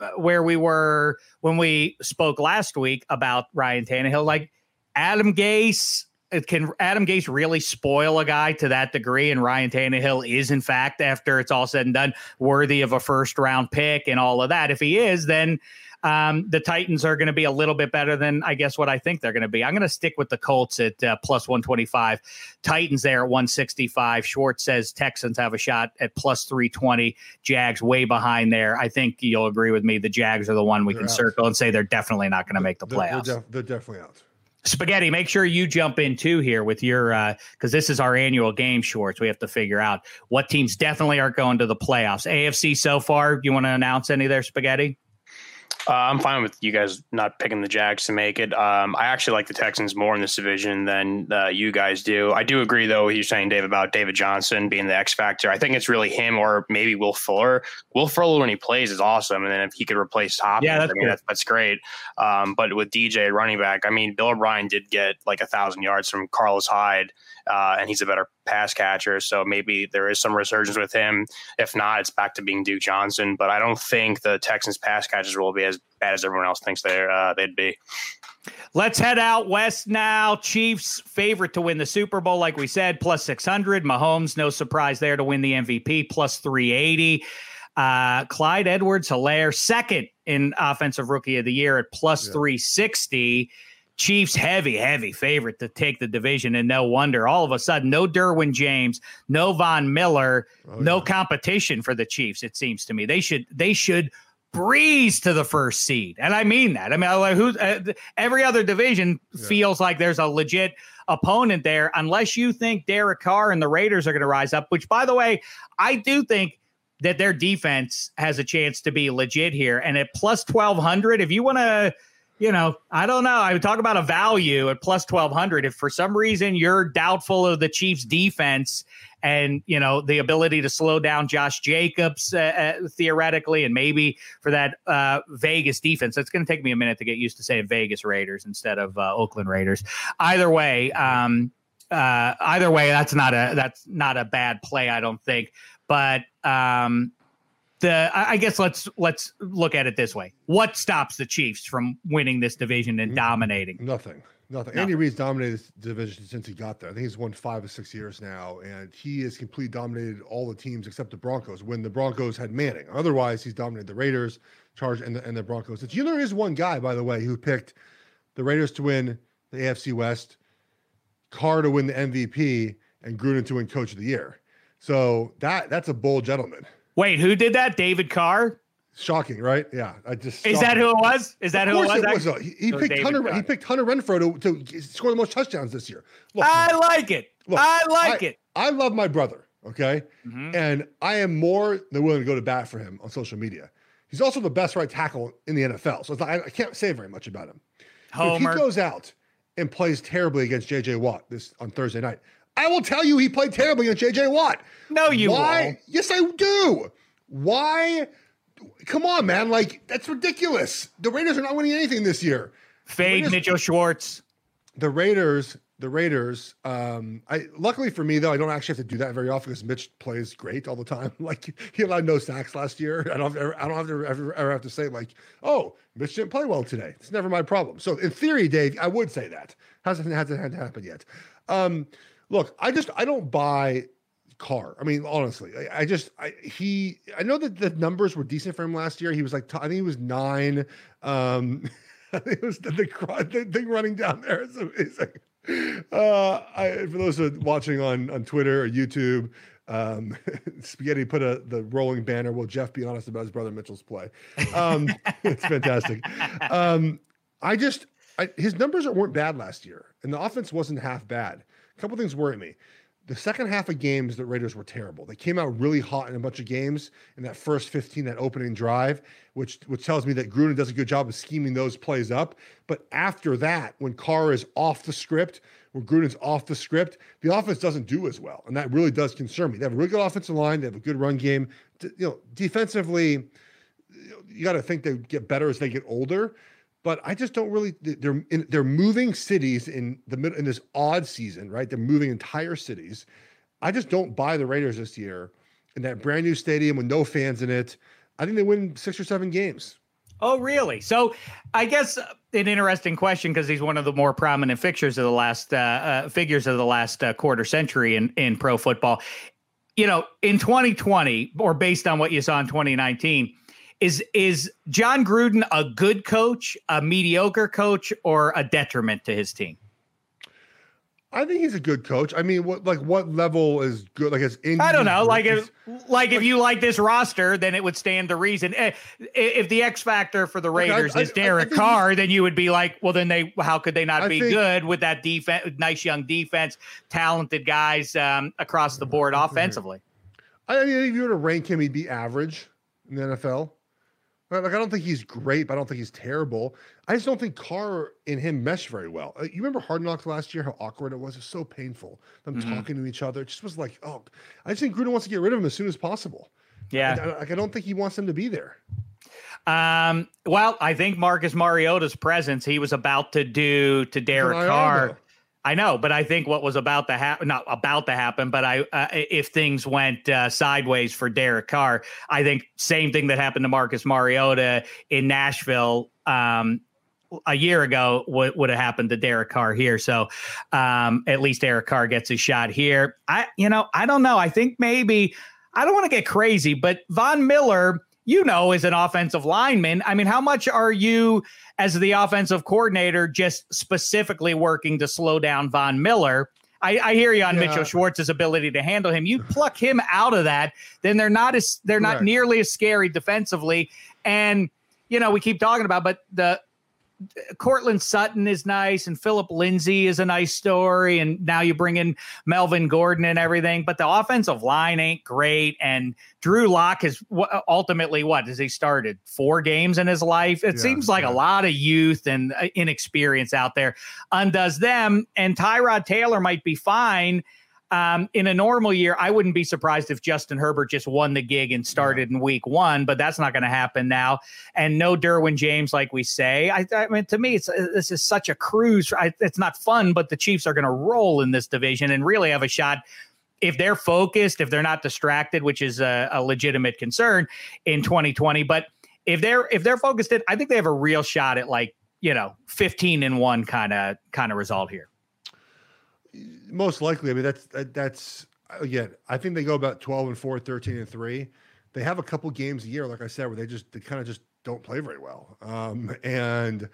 uh, where we were when we spoke last week about Ryan Tannehill. Like Adam Gase, can Adam Gase really spoil a guy to that degree? And Ryan Tannehill is, in fact, after it's all said and done, worthy of a first round pick and all of that. If he is, then um, the Titans are going to be a little bit better than I guess what I think they're going to be. I'm going to stick with the Colts at uh, plus 125. Titans there at 165. Schwartz says Texans have a shot at plus 320. Jags way behind there. I think you'll agree with me. The Jags are the one we they're can out. circle and say they're definitely not going to make the playoffs. They're, def- they're definitely out. Spaghetti, make sure you jump in too here with your because uh, this is our annual game shorts. We have to figure out what teams definitely aren't going to the playoffs. AFC so far, you want to announce any there, Spaghetti? Uh, I'm fine with you guys not picking the Jags to make it. Um, I actually like the Texans more in this division than uh, you guys do. I do agree, though, what you're saying, Dave, about David Johnson being the X factor. I think it's really him or maybe Will Fuller. Will Fuller, when he plays, is awesome. And then if he could replace Top, yeah, that's, I mean, that's, that's, great. Um, but with DJ running back, I mean, Bill O'Brien did get like a thousand yards from Carlos Hyde uh, and he's a better pass catcher. So maybe there is some resurgence with him. If not, it's back to being Duke Johnson. But I don't think the Texans pass catchers will be as bad as everyone else thinks they're uh, they'd be. Let's head out west now. Chiefs favorite to win the Super Bowl, like we said, plus 600. Mahomes, no surprise there to win the MVP, plus 380. Uh, Clyde Edwards Helaire, second in Offensive Rookie of the Year at plus yeah. 360. Chiefs heavy, heavy favorite to take the division, and no wonder. All of a sudden, no Derwin James, no Von Miller, oh, no yeah. competition for the Chiefs. It seems to me they should they should breeze to the first seed, and I mean that. I mean, like who? Uh, every other division yeah. feels like there's a legit opponent there, unless you think Derek Carr and the Raiders are going to rise up. Which, by the way, I do think that their defense has a chance to be legit here. And at plus twelve hundred, if you want to you know, I don't know. I would talk about a value at plus 1200. If for some reason you're doubtful of the Chiefs defense and, you know, the ability to slow down Josh Jacobs uh, uh, theoretically, and maybe for that uh, Vegas defense, it's going to take me a minute to get used to saying Vegas Raiders instead of uh, Oakland Raiders. Either way, um, uh, either way, that's not a, that's not a bad play. I don't think, but, um, the I guess let's let's look at it this way. What stops the Chiefs from winning this division and dominating? Nothing. Nothing. Andy Reid's dominated this division since he got there. I think he's won five or six years now, and he has completely dominated all the teams except the Broncos when the Broncos had Manning. Otherwise, he's dominated the Raiders, Charge, and the, and the Broncos. You know, there is one guy, by the way, who picked the Raiders to win the AFC West, Carr to win the MVP, and Gruden to win Coach of the Year. So that that's a bold gentleman. Wait, who did that? David Carr? Shocking, right? Yeah, I just is that who it was? Is that who it was? It was he, he picked Hunter. He picked Hunter Renfrow to, to score the most touchdowns this year. Look, I man, like it. Look, I like I, it. I love my brother. Okay, mm-hmm. and I am more than willing to go to bat for him on social media. He's also the best right tackle in the NFL, so not, I can't say very much about him. Homer. If he goes out and plays terribly against J.J. Watt this on Thursday night, I will tell you he played terribly against J.J. Watt. No, you why? Won't. Yes, I do. Why? Come on, man! Like that's ridiculous. The Raiders are not winning anything this year. Fade Mitchell Schwartz. The Raiders. The Raiders. Um, I luckily for me though, I don't actually have to do that very often because Mitch plays great all the time. Like he allowed no sacks last year. I don't. Ever, I don't have to ever, ever have to say like, oh, Mitch didn't play well today. It's never my problem. So in theory, Dave, I would say that hasn't hasn't had to happen yet. Um, look, I just I don't buy Carr. I mean, honestly, I, I just I, he I know that the numbers were decent for him last year. He was like I think he was nine. Um, it was the, the, the thing running down there is amazing. Uh, I, for those watching on on Twitter or YouTube, um, Spaghetti put a the rolling banner. Will Geoff be honest about his brother Mitchell's play? Um, it's fantastic. Um, I just I, his numbers weren't bad last year, and the offense wasn't half bad. A couple things worry me the second half of games, the Raiders were terrible. They came out really hot in a bunch of games in that first 15, that opening drive, which which tells me that Gruden does a good job of scheming those plays up. But after that, when Carr is off the script, when Gruden's off the script, the offense doesn't do as well, and that really does concern me. They have a really good offensive line. They have a good run game. You know, defensively, you got to think they get better as they get older but I just don't really. They're in, they're moving cities in the middle in this odd season, right? They're moving entire cities. I just don't buy the Raiders this year in that brand new stadium with no fans in it. I think they win six or seven games. Oh, really? So, I guess uh, an interesting question because he's one of the more prominent fixtures of the last uh, uh, figures of the last uh, quarter century in in pro football. You know, in 2020, or based on what you saw in 2019 is is Jon Gruden a good coach, a mediocre coach, or a detriment to his team? I think he's a good coach. I mean, what like what level is good? Like it's I don't know. Like if like, like, if you like this roster, then it would stand to reason. Eh, if the X factor for the Raiders okay, I, is Derek I Carr, then you would be like, well, then they how could they not be think, good with that defense, nice young defense, talented guys um, across the board offensively. I mean, if you were to rank him, he'd be average in the NFL. Like I don't think he's great, but I don't think he's terrible. I just don't think Carr and him mesh very well. Uh, you remember Hard Knocks last year? How awkward it was. It's so painful. Them mm-hmm. talking to each other. It just was like, oh, I just think Gruden wants to get rid of him as soon as possible. Yeah, I, like I don't think he wants him to be there. Um, well, I think Marcus Mariota's presence, he was about to do to Derek Carr. I know, but I think what was about to happen, not about to happen, but I, uh, if things went uh, sideways for Derek Carr, I think same thing that happened to Marcus Mariota in Nashville um, a year ago would, would have happened to Derek Carr here. So um, at least Derek Carr gets a shot here. I, you know, I don't know. I think maybe I don't want to get crazy, but Von Miller you know, as an offensive lineman. I mean, how much are you, as the offensive coordinator, just specifically working to slow down Von Miller? I, I hear you on yeah. Mitchell Schwartz's ability to handle him. You pluck him out of that, then they're not as they're not nearly as scary defensively. And you know, we keep talking about, but the Courtland Sutton is nice, and Philip Lindsay is a nice story, and now you bring in Melvin Gordon and everything. But the offensive line ain't great, and Drew Lock is ultimately what has he started four games in his life? It yeah, seems like yeah. a lot of youth and uh, inexperience out there undoes them. And Tyrod Taylor might be fine um, in a normal year, I wouldn't be surprised if Justin Herbert just won the gig and started yeah. in week one, but that's not going to happen now. And no Derwin James, like we say. I, I mean, to me, it's this is such a cruise. I, it's not fun, but the Chiefs are going to roll in this division and really have a shot if they're focused, if they're not distracted, which is a, a legitimate concern in 2020. But if they're if they're focused, in, I think they have a real shot at like you know 15 and one kind of kind of result here most likely. I mean, that's that, that's again. I think they go about twelve and four, 13 and three. They have a couple games a year, like I said, where they just they kind of just don't play very well. Um, and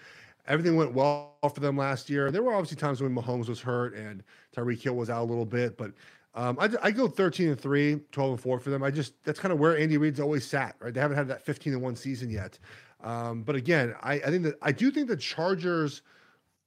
everything went well for them last year. There were obviously times when Mahomes was hurt and Tyreek Hill was out a little bit, but um, I, I, go 13 and 3, 12 and 4 for them. I just, that's kind of where Andy Reid's always sat, right? They haven't had that 15 and 1 season yet. Um, but again, I, I think that I do think the Chargers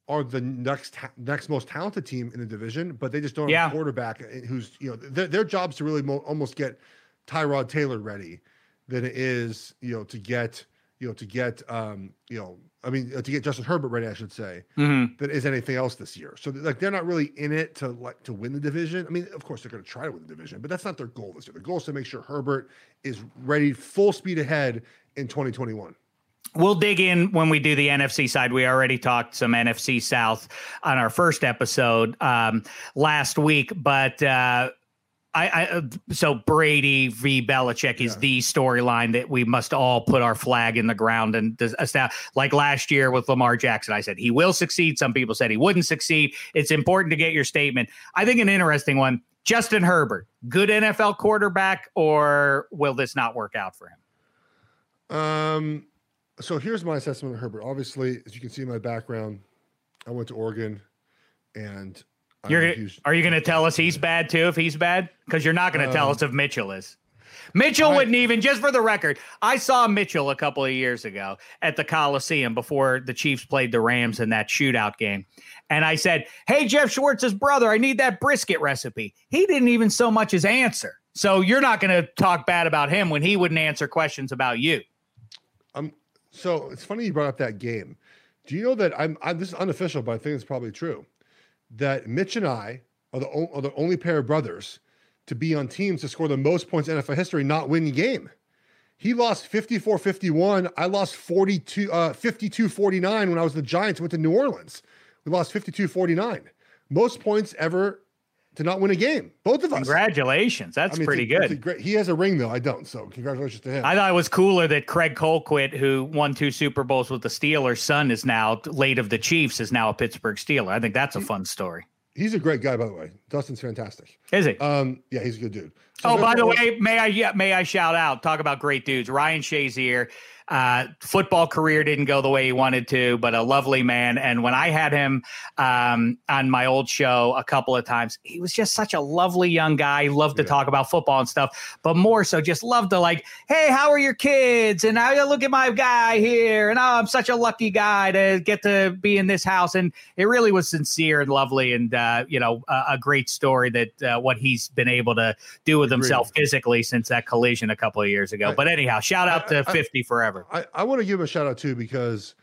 are the next next most talented team in the division, but they just don't yeah. have a quarterback who's you know their, their job's to really mo- almost get Tyrod Taylor ready than it is you know to get you know to get um you know I mean uh, to get Justin Herbert ready I should say mm-hmm. than is anything else this year. So like they're not really in it to like to win the division. I mean of course they're going to try to win the division, but that's not their goal this year. The goal is to make sure Herbert is ready full speed ahead in 2021. We'll dig in when we do the NFC side. We already talked some NFC South on our first episode um, last week, but uh, I, I, so Brady v Belichick is yeah. the storyline that we must all put our flag in the ground and establish. Like last year with Lamar Jackson, I said he will succeed. Some people said he wouldn't succeed. It's important to get your statement. I think an interesting one. Justin Herbert, good NFL quarterback, or will this not work out for him? Um so here's my assessment of Herbert. Obviously, as you can see in my background, I went to Oregon, and you're huge, are you going to tell us he's bad too if he's bad? Because you're not going to um, tell us if Mitchell is. Mitchell I, wouldn't even, just for the record, I saw Mitchell a couple of years ago at the Coliseum before the Chiefs played the Rams in that shootout game. And I said, Hey, Geoff Schwartz's brother, I need that brisket recipe. He didn't even so much as answer. So you're not going to talk bad about him when he wouldn't answer questions about you. So it's funny you brought up that game. Do you know that I'm, I'm this is unofficial, but I think it's probably true that Mitch and I are the, are the only pair of brothers to be on teams to score the most points in NFL history, not win game. He lost 54 51. I lost 42, uh, 52 49 when I was the Giants, went to New Orleans. We lost 52 49. Most points ever to not win a game. Both of us. Congratulations. That's I mean, pretty good. Great, he has a ring though. I don't. So congratulations to him. I thought it was cooler that Craig Colquitt, who won two Super Bowls with the Steelers, son is now late of the Chiefs, is now a Pittsburgh Steeler. I think that's a fun story. He's a great guy, by the way. Dustin's fantastic. Is he? Um, yeah, he's a good dude. So oh, by the way, may I yeah, may I shout out? Talk about great dudes. Ryan Shazier uh, football career didn't go the way he wanted to, but a lovely man. And when I had him um, on my old show a couple of times, he was just such a lovely young guy. He loved to yeah. talk about football and stuff, but more so just loved to like, hey, how are your kids? And now look at my guy here. And oh, I'm such a lucky guy to get to be in this house. And it really was sincere and lovely, and uh, you know, a, a, great story that uh, what he's been able to do with himself physically since that collision a couple of years ago. But anyhow, shout out to I, 50 forever I, I want to give a shout out too because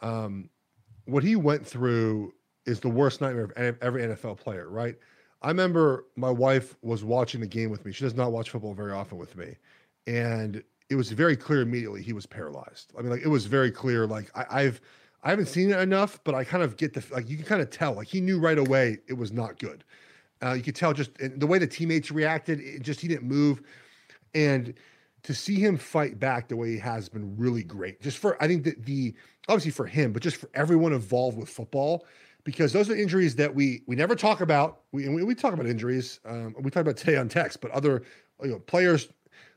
um, what he went through is the worst nightmare of every NFL player, right? I remember my wife was watching the game with me. She does not watch football very often with me. And it was very clear immediately he was paralyzed. I mean, like it was very clear. Like I, have I haven't seen it enough, but I kind of get the like you can kind of tell. Like he knew right away it was not good. Uh, you could tell just the way the teammates reacted. It just he didn't move, and to see him fight back the way he has been really great. Just for I think that the obviously for him, but just for everyone involved with football, because those are injuries that we we never talk about. We we, we talk about injuries. Um, we talk about today on text, but other you know players.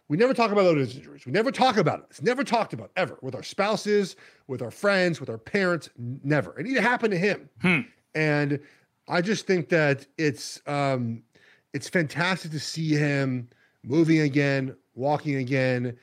We never talk about those injuries. We never talk about it. It's never talked about ever with our spouses, with our friends, with our parents. Never. It either happened to him. Hmm. And I just think that it's um, it's fantastic to see him moving again, walking again,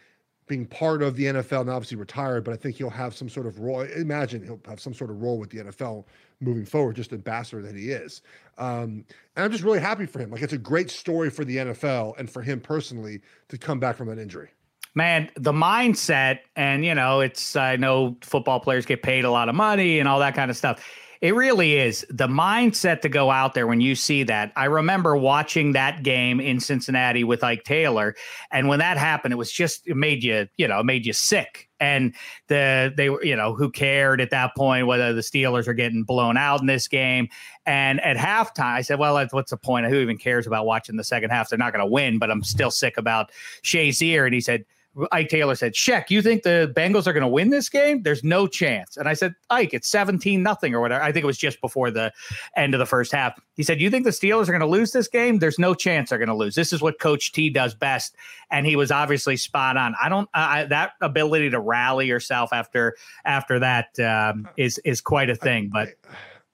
being part of the NFL and obviously retired, but I think he'll have some sort of role. Imagine he'll have some sort of role with the NFL moving forward, just ambassador that he is. Um, and I'm just really happy for him. Like it's a great story for the NFL and for him personally to come back from that injury. Man, the mindset, and you know, it's I know football players get paid a lot of money and all that kind of stuff it really is the mindset to go out there when you see that. I remember watching that game in Cincinnati with Ike Taylor, and when that happened, it was just it made you, you know, it made you sick. And the they were, you know, who cared at that point whether the Steelers are getting blown out in this game? And at halftime, I said, "Well, what's the point? Who even cares about watching the second half? They're not going to win." But I'm still sick about Shazier, and he said Ike Taylor said, Sheck, you think the Bengals are going to win this game? There's no chance. And I said, Ike, it's 17 nothing or whatever. I think it was just before the end of the first half. He said, You think the Steelers are going to lose this game? There's no chance they're going to lose. This is what Coach T does best. And he was obviously spot on. I don't, I, that ability to rally yourself after, after that um, is is quite a thing. But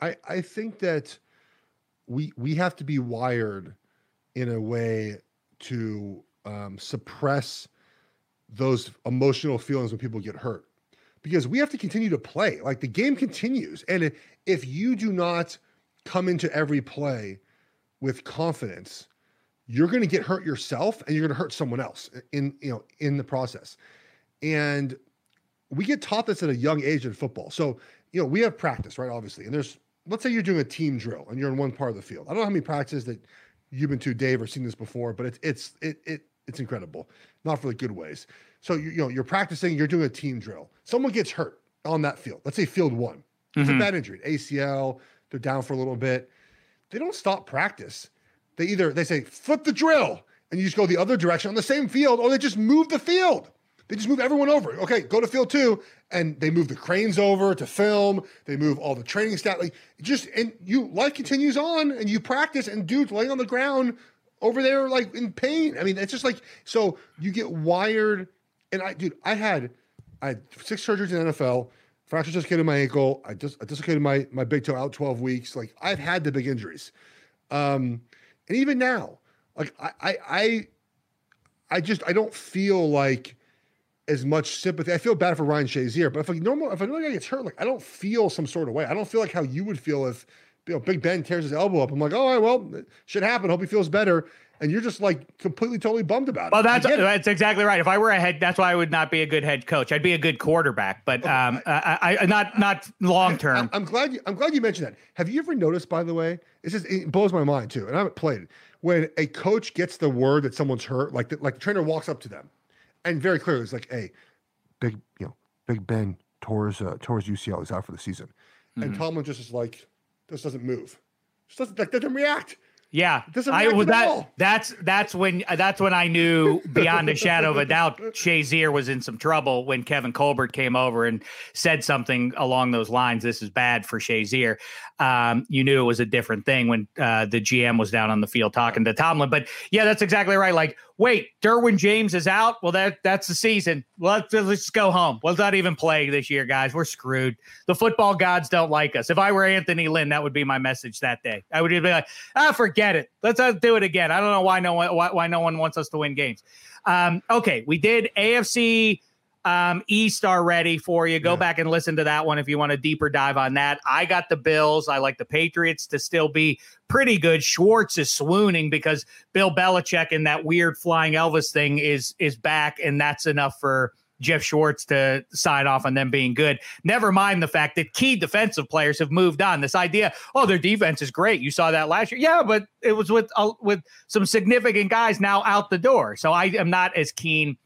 I, I think that we, we have to be wired in a way to um, suppress those emotional feelings when people get hurt because we have to continue to play. Like the game continues. And if you do not come into every play with confidence, you're going to get hurt yourself and you're going to hurt someone else in, you know, in the process. And we get taught this at a young age in football. So, you know, we have practice, right? Obviously. And there's, let's say you're doing a team drill and you're in one part of the field. I don't know how many practices that you've been to, Dave, or seen this before, but it's, it's, it, it, it's incredible, not for the good ways. So you, you know you're practicing, you're doing a team drill. Someone gets hurt on that field. Let's say field one. It's mm-hmm. a bad injury, ACL. They're down for a little bit. They don't stop practice. They either they say flip the drill and you just go the other direction on the same field, or they just move the field. They just move everyone over. Okay, go to field two, and they move the cranes over to film. They move all the training staff. Like just and you life continues on, and you practice. And dudes laying on the ground over there like in pain. I mean, it's just like so you get wired. And I, dude, I had I had six surgeries in NFL. Fracture dislocated my ankle. I just I dislocated my my big toe out twelve weeks. Like I've had the big injuries, um, and even now, like I I I, I just I don't feel like as much sympathy. I feel bad for Ryan Shazier, but if like normal, if another guy gets hurt, like I don't feel some sort of way. I don't feel like how you would feel if you know Big Ben tears his elbow up. I'm like, oh, all right, well, should happen. Hope he feels better. And you're just like completely, totally bummed about it. Well, that's that's exactly right. If I were a head, that's why I would not be a good head coach. I'd be a good quarterback, but um, I, I, not not long term. I'm glad you, I'm glad you mentioned that. Have you ever noticed, by the way? It's just it blows my mind too, and I haven't played it. When a coach gets the word that someone's hurt, like the, like the trainer walks up to them, and very clearly it's like, "Hey, big, you know, Big Ben tore his uh, his UCL. He's out for the season," mm-hmm. and Tomlin just is like, "This doesn't move." Just doesn't, like, doesn't react. Yeah, doesn't I was that. That's that's when that's when I knew beyond a shadow of a doubt Shazier was in some trouble when Kevin Colbert came over and said something along those lines. This is bad for Shazier. Um, you knew it was a different thing when uh, the GM was down on the field talking to Tomlin. But yeah, that's exactly right. Like, wait, Derwin James is out. Well, that that's the season. Let's let's go home. Let's not even play this year, guys. We're screwed. The football gods don't like us. If I were Anthony Lynn, that would be my message that day. I would be like, ah, forget it. Let's do it again. I don't know why no one why, why no one wants us to win games. Um, okay, we did AFC um, East already for you. Go yeah. back and listen to that one if you want a deeper dive on that. I got the Bills. I like the Patriots to still be pretty good. Schwartz is swooning because Bill Belichick and that weird flying Elvis thing is is back, and that's enough for Geoff Schwartz to sign off on them being good. Never mind the fact that key defensive players have moved on. This idea, oh, their defense is great. You saw that last year. Yeah, but it was with uh, with some significant guys now out the door. So I am not as keen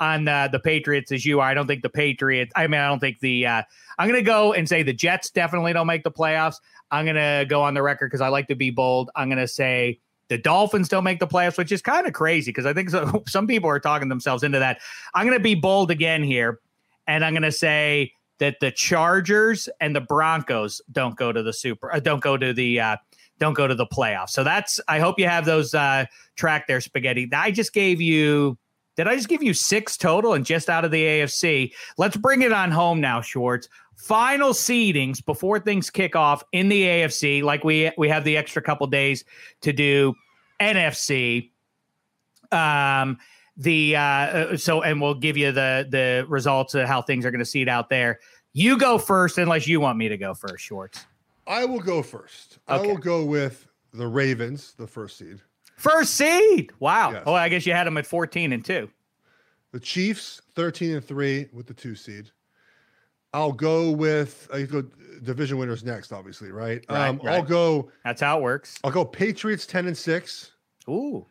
on uh, the Patriots as you are. I don't think the Patriots. I mean, I don't think the. Uh, I'm going to go and say the Jets definitely don't make the playoffs. I'm going to go on the record because I like to be bold. I'm going to say the Dolphins don't make the playoffs, which is kind of crazy because I think so, some people are talking themselves into that. I'm going to be bold again here, and I'm going to say that the Chargers and the Broncos don't go to the Super. Uh, don't go to the. Uh, don't go to the playoffs. So that's. I hope you have those uh, track there, spaghetti. I just gave you did I just give you six total and just out of the AFC? Let's bring it on home now, Schwartz. Final seedings before things kick off in the AFC, like we we have the extra couple days to do NFC. Um, the uh, uh, so and we'll give you the the results of how things are going to seed out there. You go first, unless you want me to go first, Schwartz. I will go first. Okay. I will go with the Ravens, the first seed. First seed. Wow. Yes. Oh, I guess you had them at 14 and 2. The Chiefs 13 and 3 with the 2 seed. I'll go with I go division winners next, obviously, right? right, um, right. I'll go That's how it works. I'll go Patriots 10 and 6. Ooh.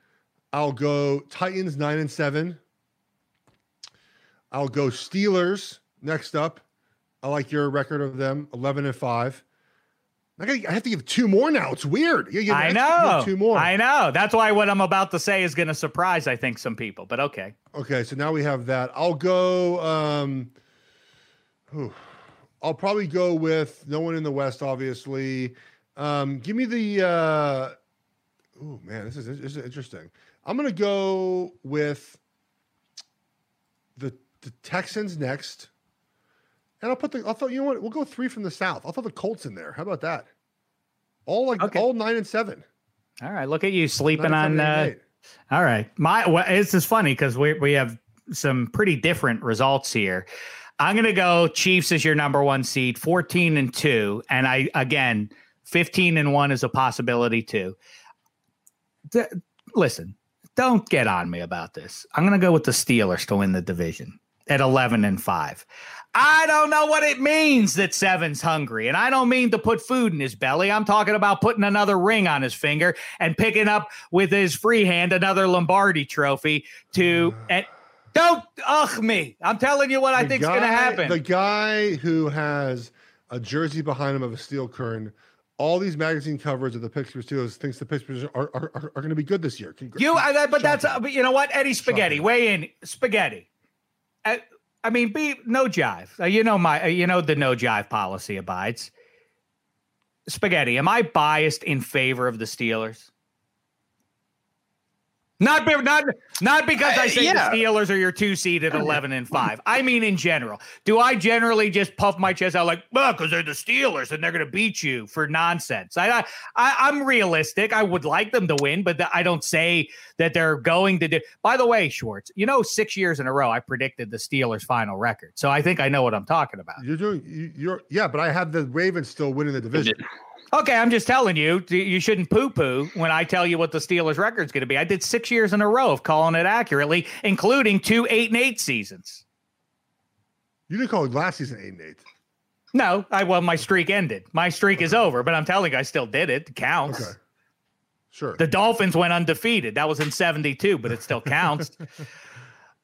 I'll go Titans 9 and 7. I'll go Steelers next up. I like your record of them 11 and 5. I, gotta, I have to give two more now. It's weird. You, you I know. Two more. I know. That's why what I'm about to say is going to surprise, I think, some people. But okay. Okay. So now we have that. I'll go. Um, whew, I'll probably go with no one in the West, obviously. Um, give me the. Uh, oh man, this is this is interesting. I'm going to go with the the Texans next. And I'll put the. I'll throw. You know what? We'll go three from the south. I'll throw the Colts in there. How about that? All like okay. all nine and seven. All right. Look at you sleeping on. Uh, all right. My. Well, this is funny because we we have some pretty different results here. I'm gonna go Chiefs as your number one seed, 14 and two, and I again 15 and one is a possibility too. D- listen, don't get on me about this. I'm gonna go with the Steelers to win the division at 11 and five. I don't know what it means that Seven's hungry. And I don't mean to put food in his belly. I'm talking about putting another ring on his finger and picking up with his free hand another Lombardi trophy to. And, don't ugh me. I'm telling you what I think's going to happen. The guy who has a jersey behind him of a steel curtain all these magazine covers of the Pittsburgh Steelers thinks the Pittsburgh are are, are, are going to be good this year. Congrats. You, but that's uh, you know what, Eddie Spaghetti, Shocking. weigh in Spaghetti. Uh, I mean, be no jive. Uh, you know my, uh, you know the no jive policy abides. Spaghetti, am I biased in favor of the Steelers? Not not not because I uh, say yeah. the Steelers are your two seed at eleven and five. I mean in general. Do I generally just puff my chest out like, well, because they're the Steelers and they're going to beat you for nonsense? I, I I'm realistic. I would like them to win, but I don't say that they're going to do. By the way, Schwartz, you know, six years in a row I predicted the Steelers' final record, so I think I know what I'm talking about. You're doing. you- You're yeah, but I have the Ravens still winning the division. Okay, I'm just telling you, you shouldn't poo poo when I tell you what the Steelers' record's going to be. I did six years in a row of calling it accurately, including two eight and eight seasons. You didn't call it last season eight and eight. No, I well, my streak ended. My streak is over, but I'm telling you, I still did it. It counts. Okay. Sure. The Dolphins went undefeated. That was in 72, but it still counts.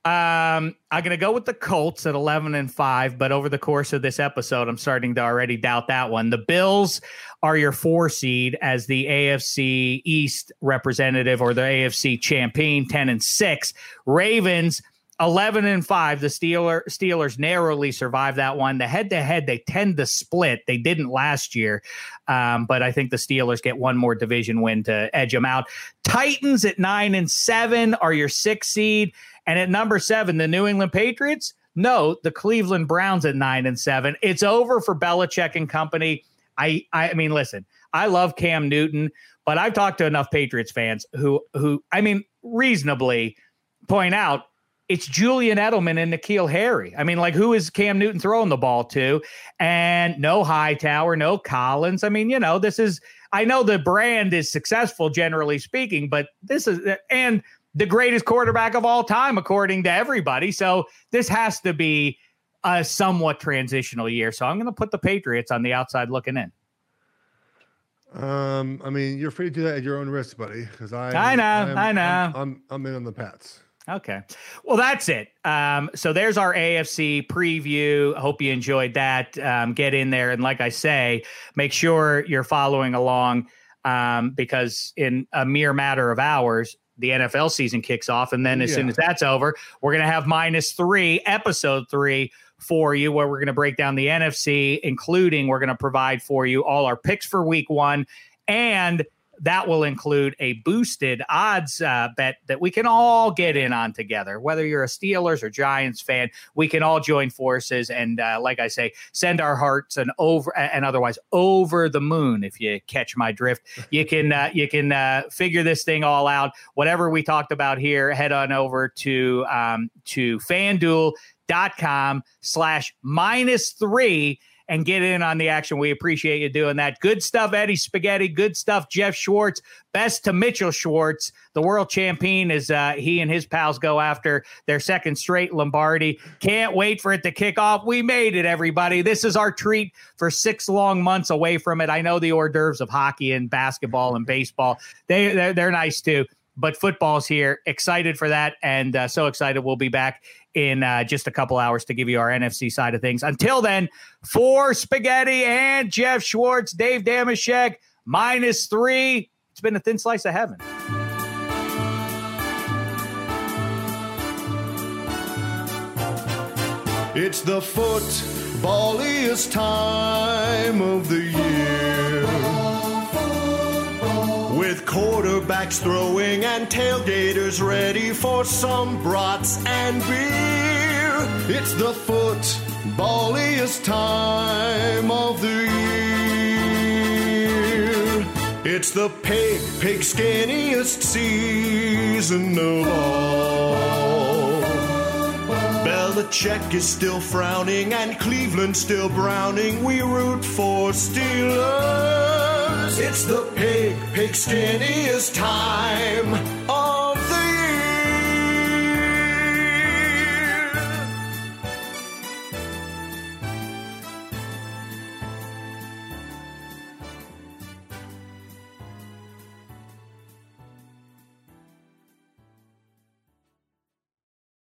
um, I'm going to go with the Colts at 11 and 5, but over the course of this episode, I'm starting to already doubt that one. The Bills are your four seed as the AFC East representative or the AFC champion, 10 and 6. Ravens 11 and 5 the Steeler, steelers narrowly survived that one. The head to head they tend to split. They didn't last year um, but i think the steelers get one more division win to edge them out. Titans at 9 and 7 are your six seed and at number 7 the new england patriots no the cleveland browns at 9 and 7 it's over for Belichick and company i i mean listen i love cam newton but i've talked to enough patriots fans who who i mean reasonably point out it's Julian Edelman and N'Keal Harry. I mean, like, who is Cam Newton throwing the ball to? And no Hightower, no Collins. I mean, you know, this is, I know the brand is successful, generally speaking, but this is, and the greatest quarterback of all time, according to everybody. So this has to be a somewhat transitional year. So I'm going to put the Patriots on the outside looking in. Um, I mean, you're free to do that at your own risk, buddy. Because I, I know, I'm- I know. I'm, I'm, I'm in on the Pats. Okay. Well, that's it. Um, so there's our AFC preview. Hope you enjoyed that. Um, get in there. And like I say, make sure you're following along um, because in a mere matter of hours, the NFL season kicks off. And then as soon as that's over, we're going to have minus three, episode three for you, where we're going to break down the NFC, including we're going to provide for you all our picks for week one. And that will include a boosted odds uh, bet that we can all get in on together. Whether you're a Steelers or Giants fan, we can all join forces and, uh, like I say, send our hearts and over and otherwise over the moon. If you catch my drift, you can uh, you can uh, figure this thing all out. Whatever we talked about here, head on over to um, to FanDuel.com slash minus three and get in on the action. We appreciate you doing that. Good stuff, Eddie Spaghetti. Good stuff, Geoff Schwartz. Best to Mitchell Schwartz, the world champion, as uh, he and his pals go after their second straight Lombardi. Can't wait for it to kick off. We made it, everybody. This is our treat for six long months away from it. I know the hors d'oeuvres of hockey and basketball and baseball. They they're, they're nice too. But football's here. Excited for that, and uh, so excited we'll be back in uh, just a couple hours to give you our NFC side of things. Until then, for Spaghetti and Geoff Schwartz, Dave Damashek, minus three. It's been a thin slice of heaven. It's the footballiest time of the year. With quarterbacks throwing and tailgaters ready for some brats and beer. It's the footballiest time of the year. It's the pig, pig skinniest season of all. Belichick is still frowning and Cleveland still browning. We root for Steelers. It's the pig, pig skinniest time. Oh.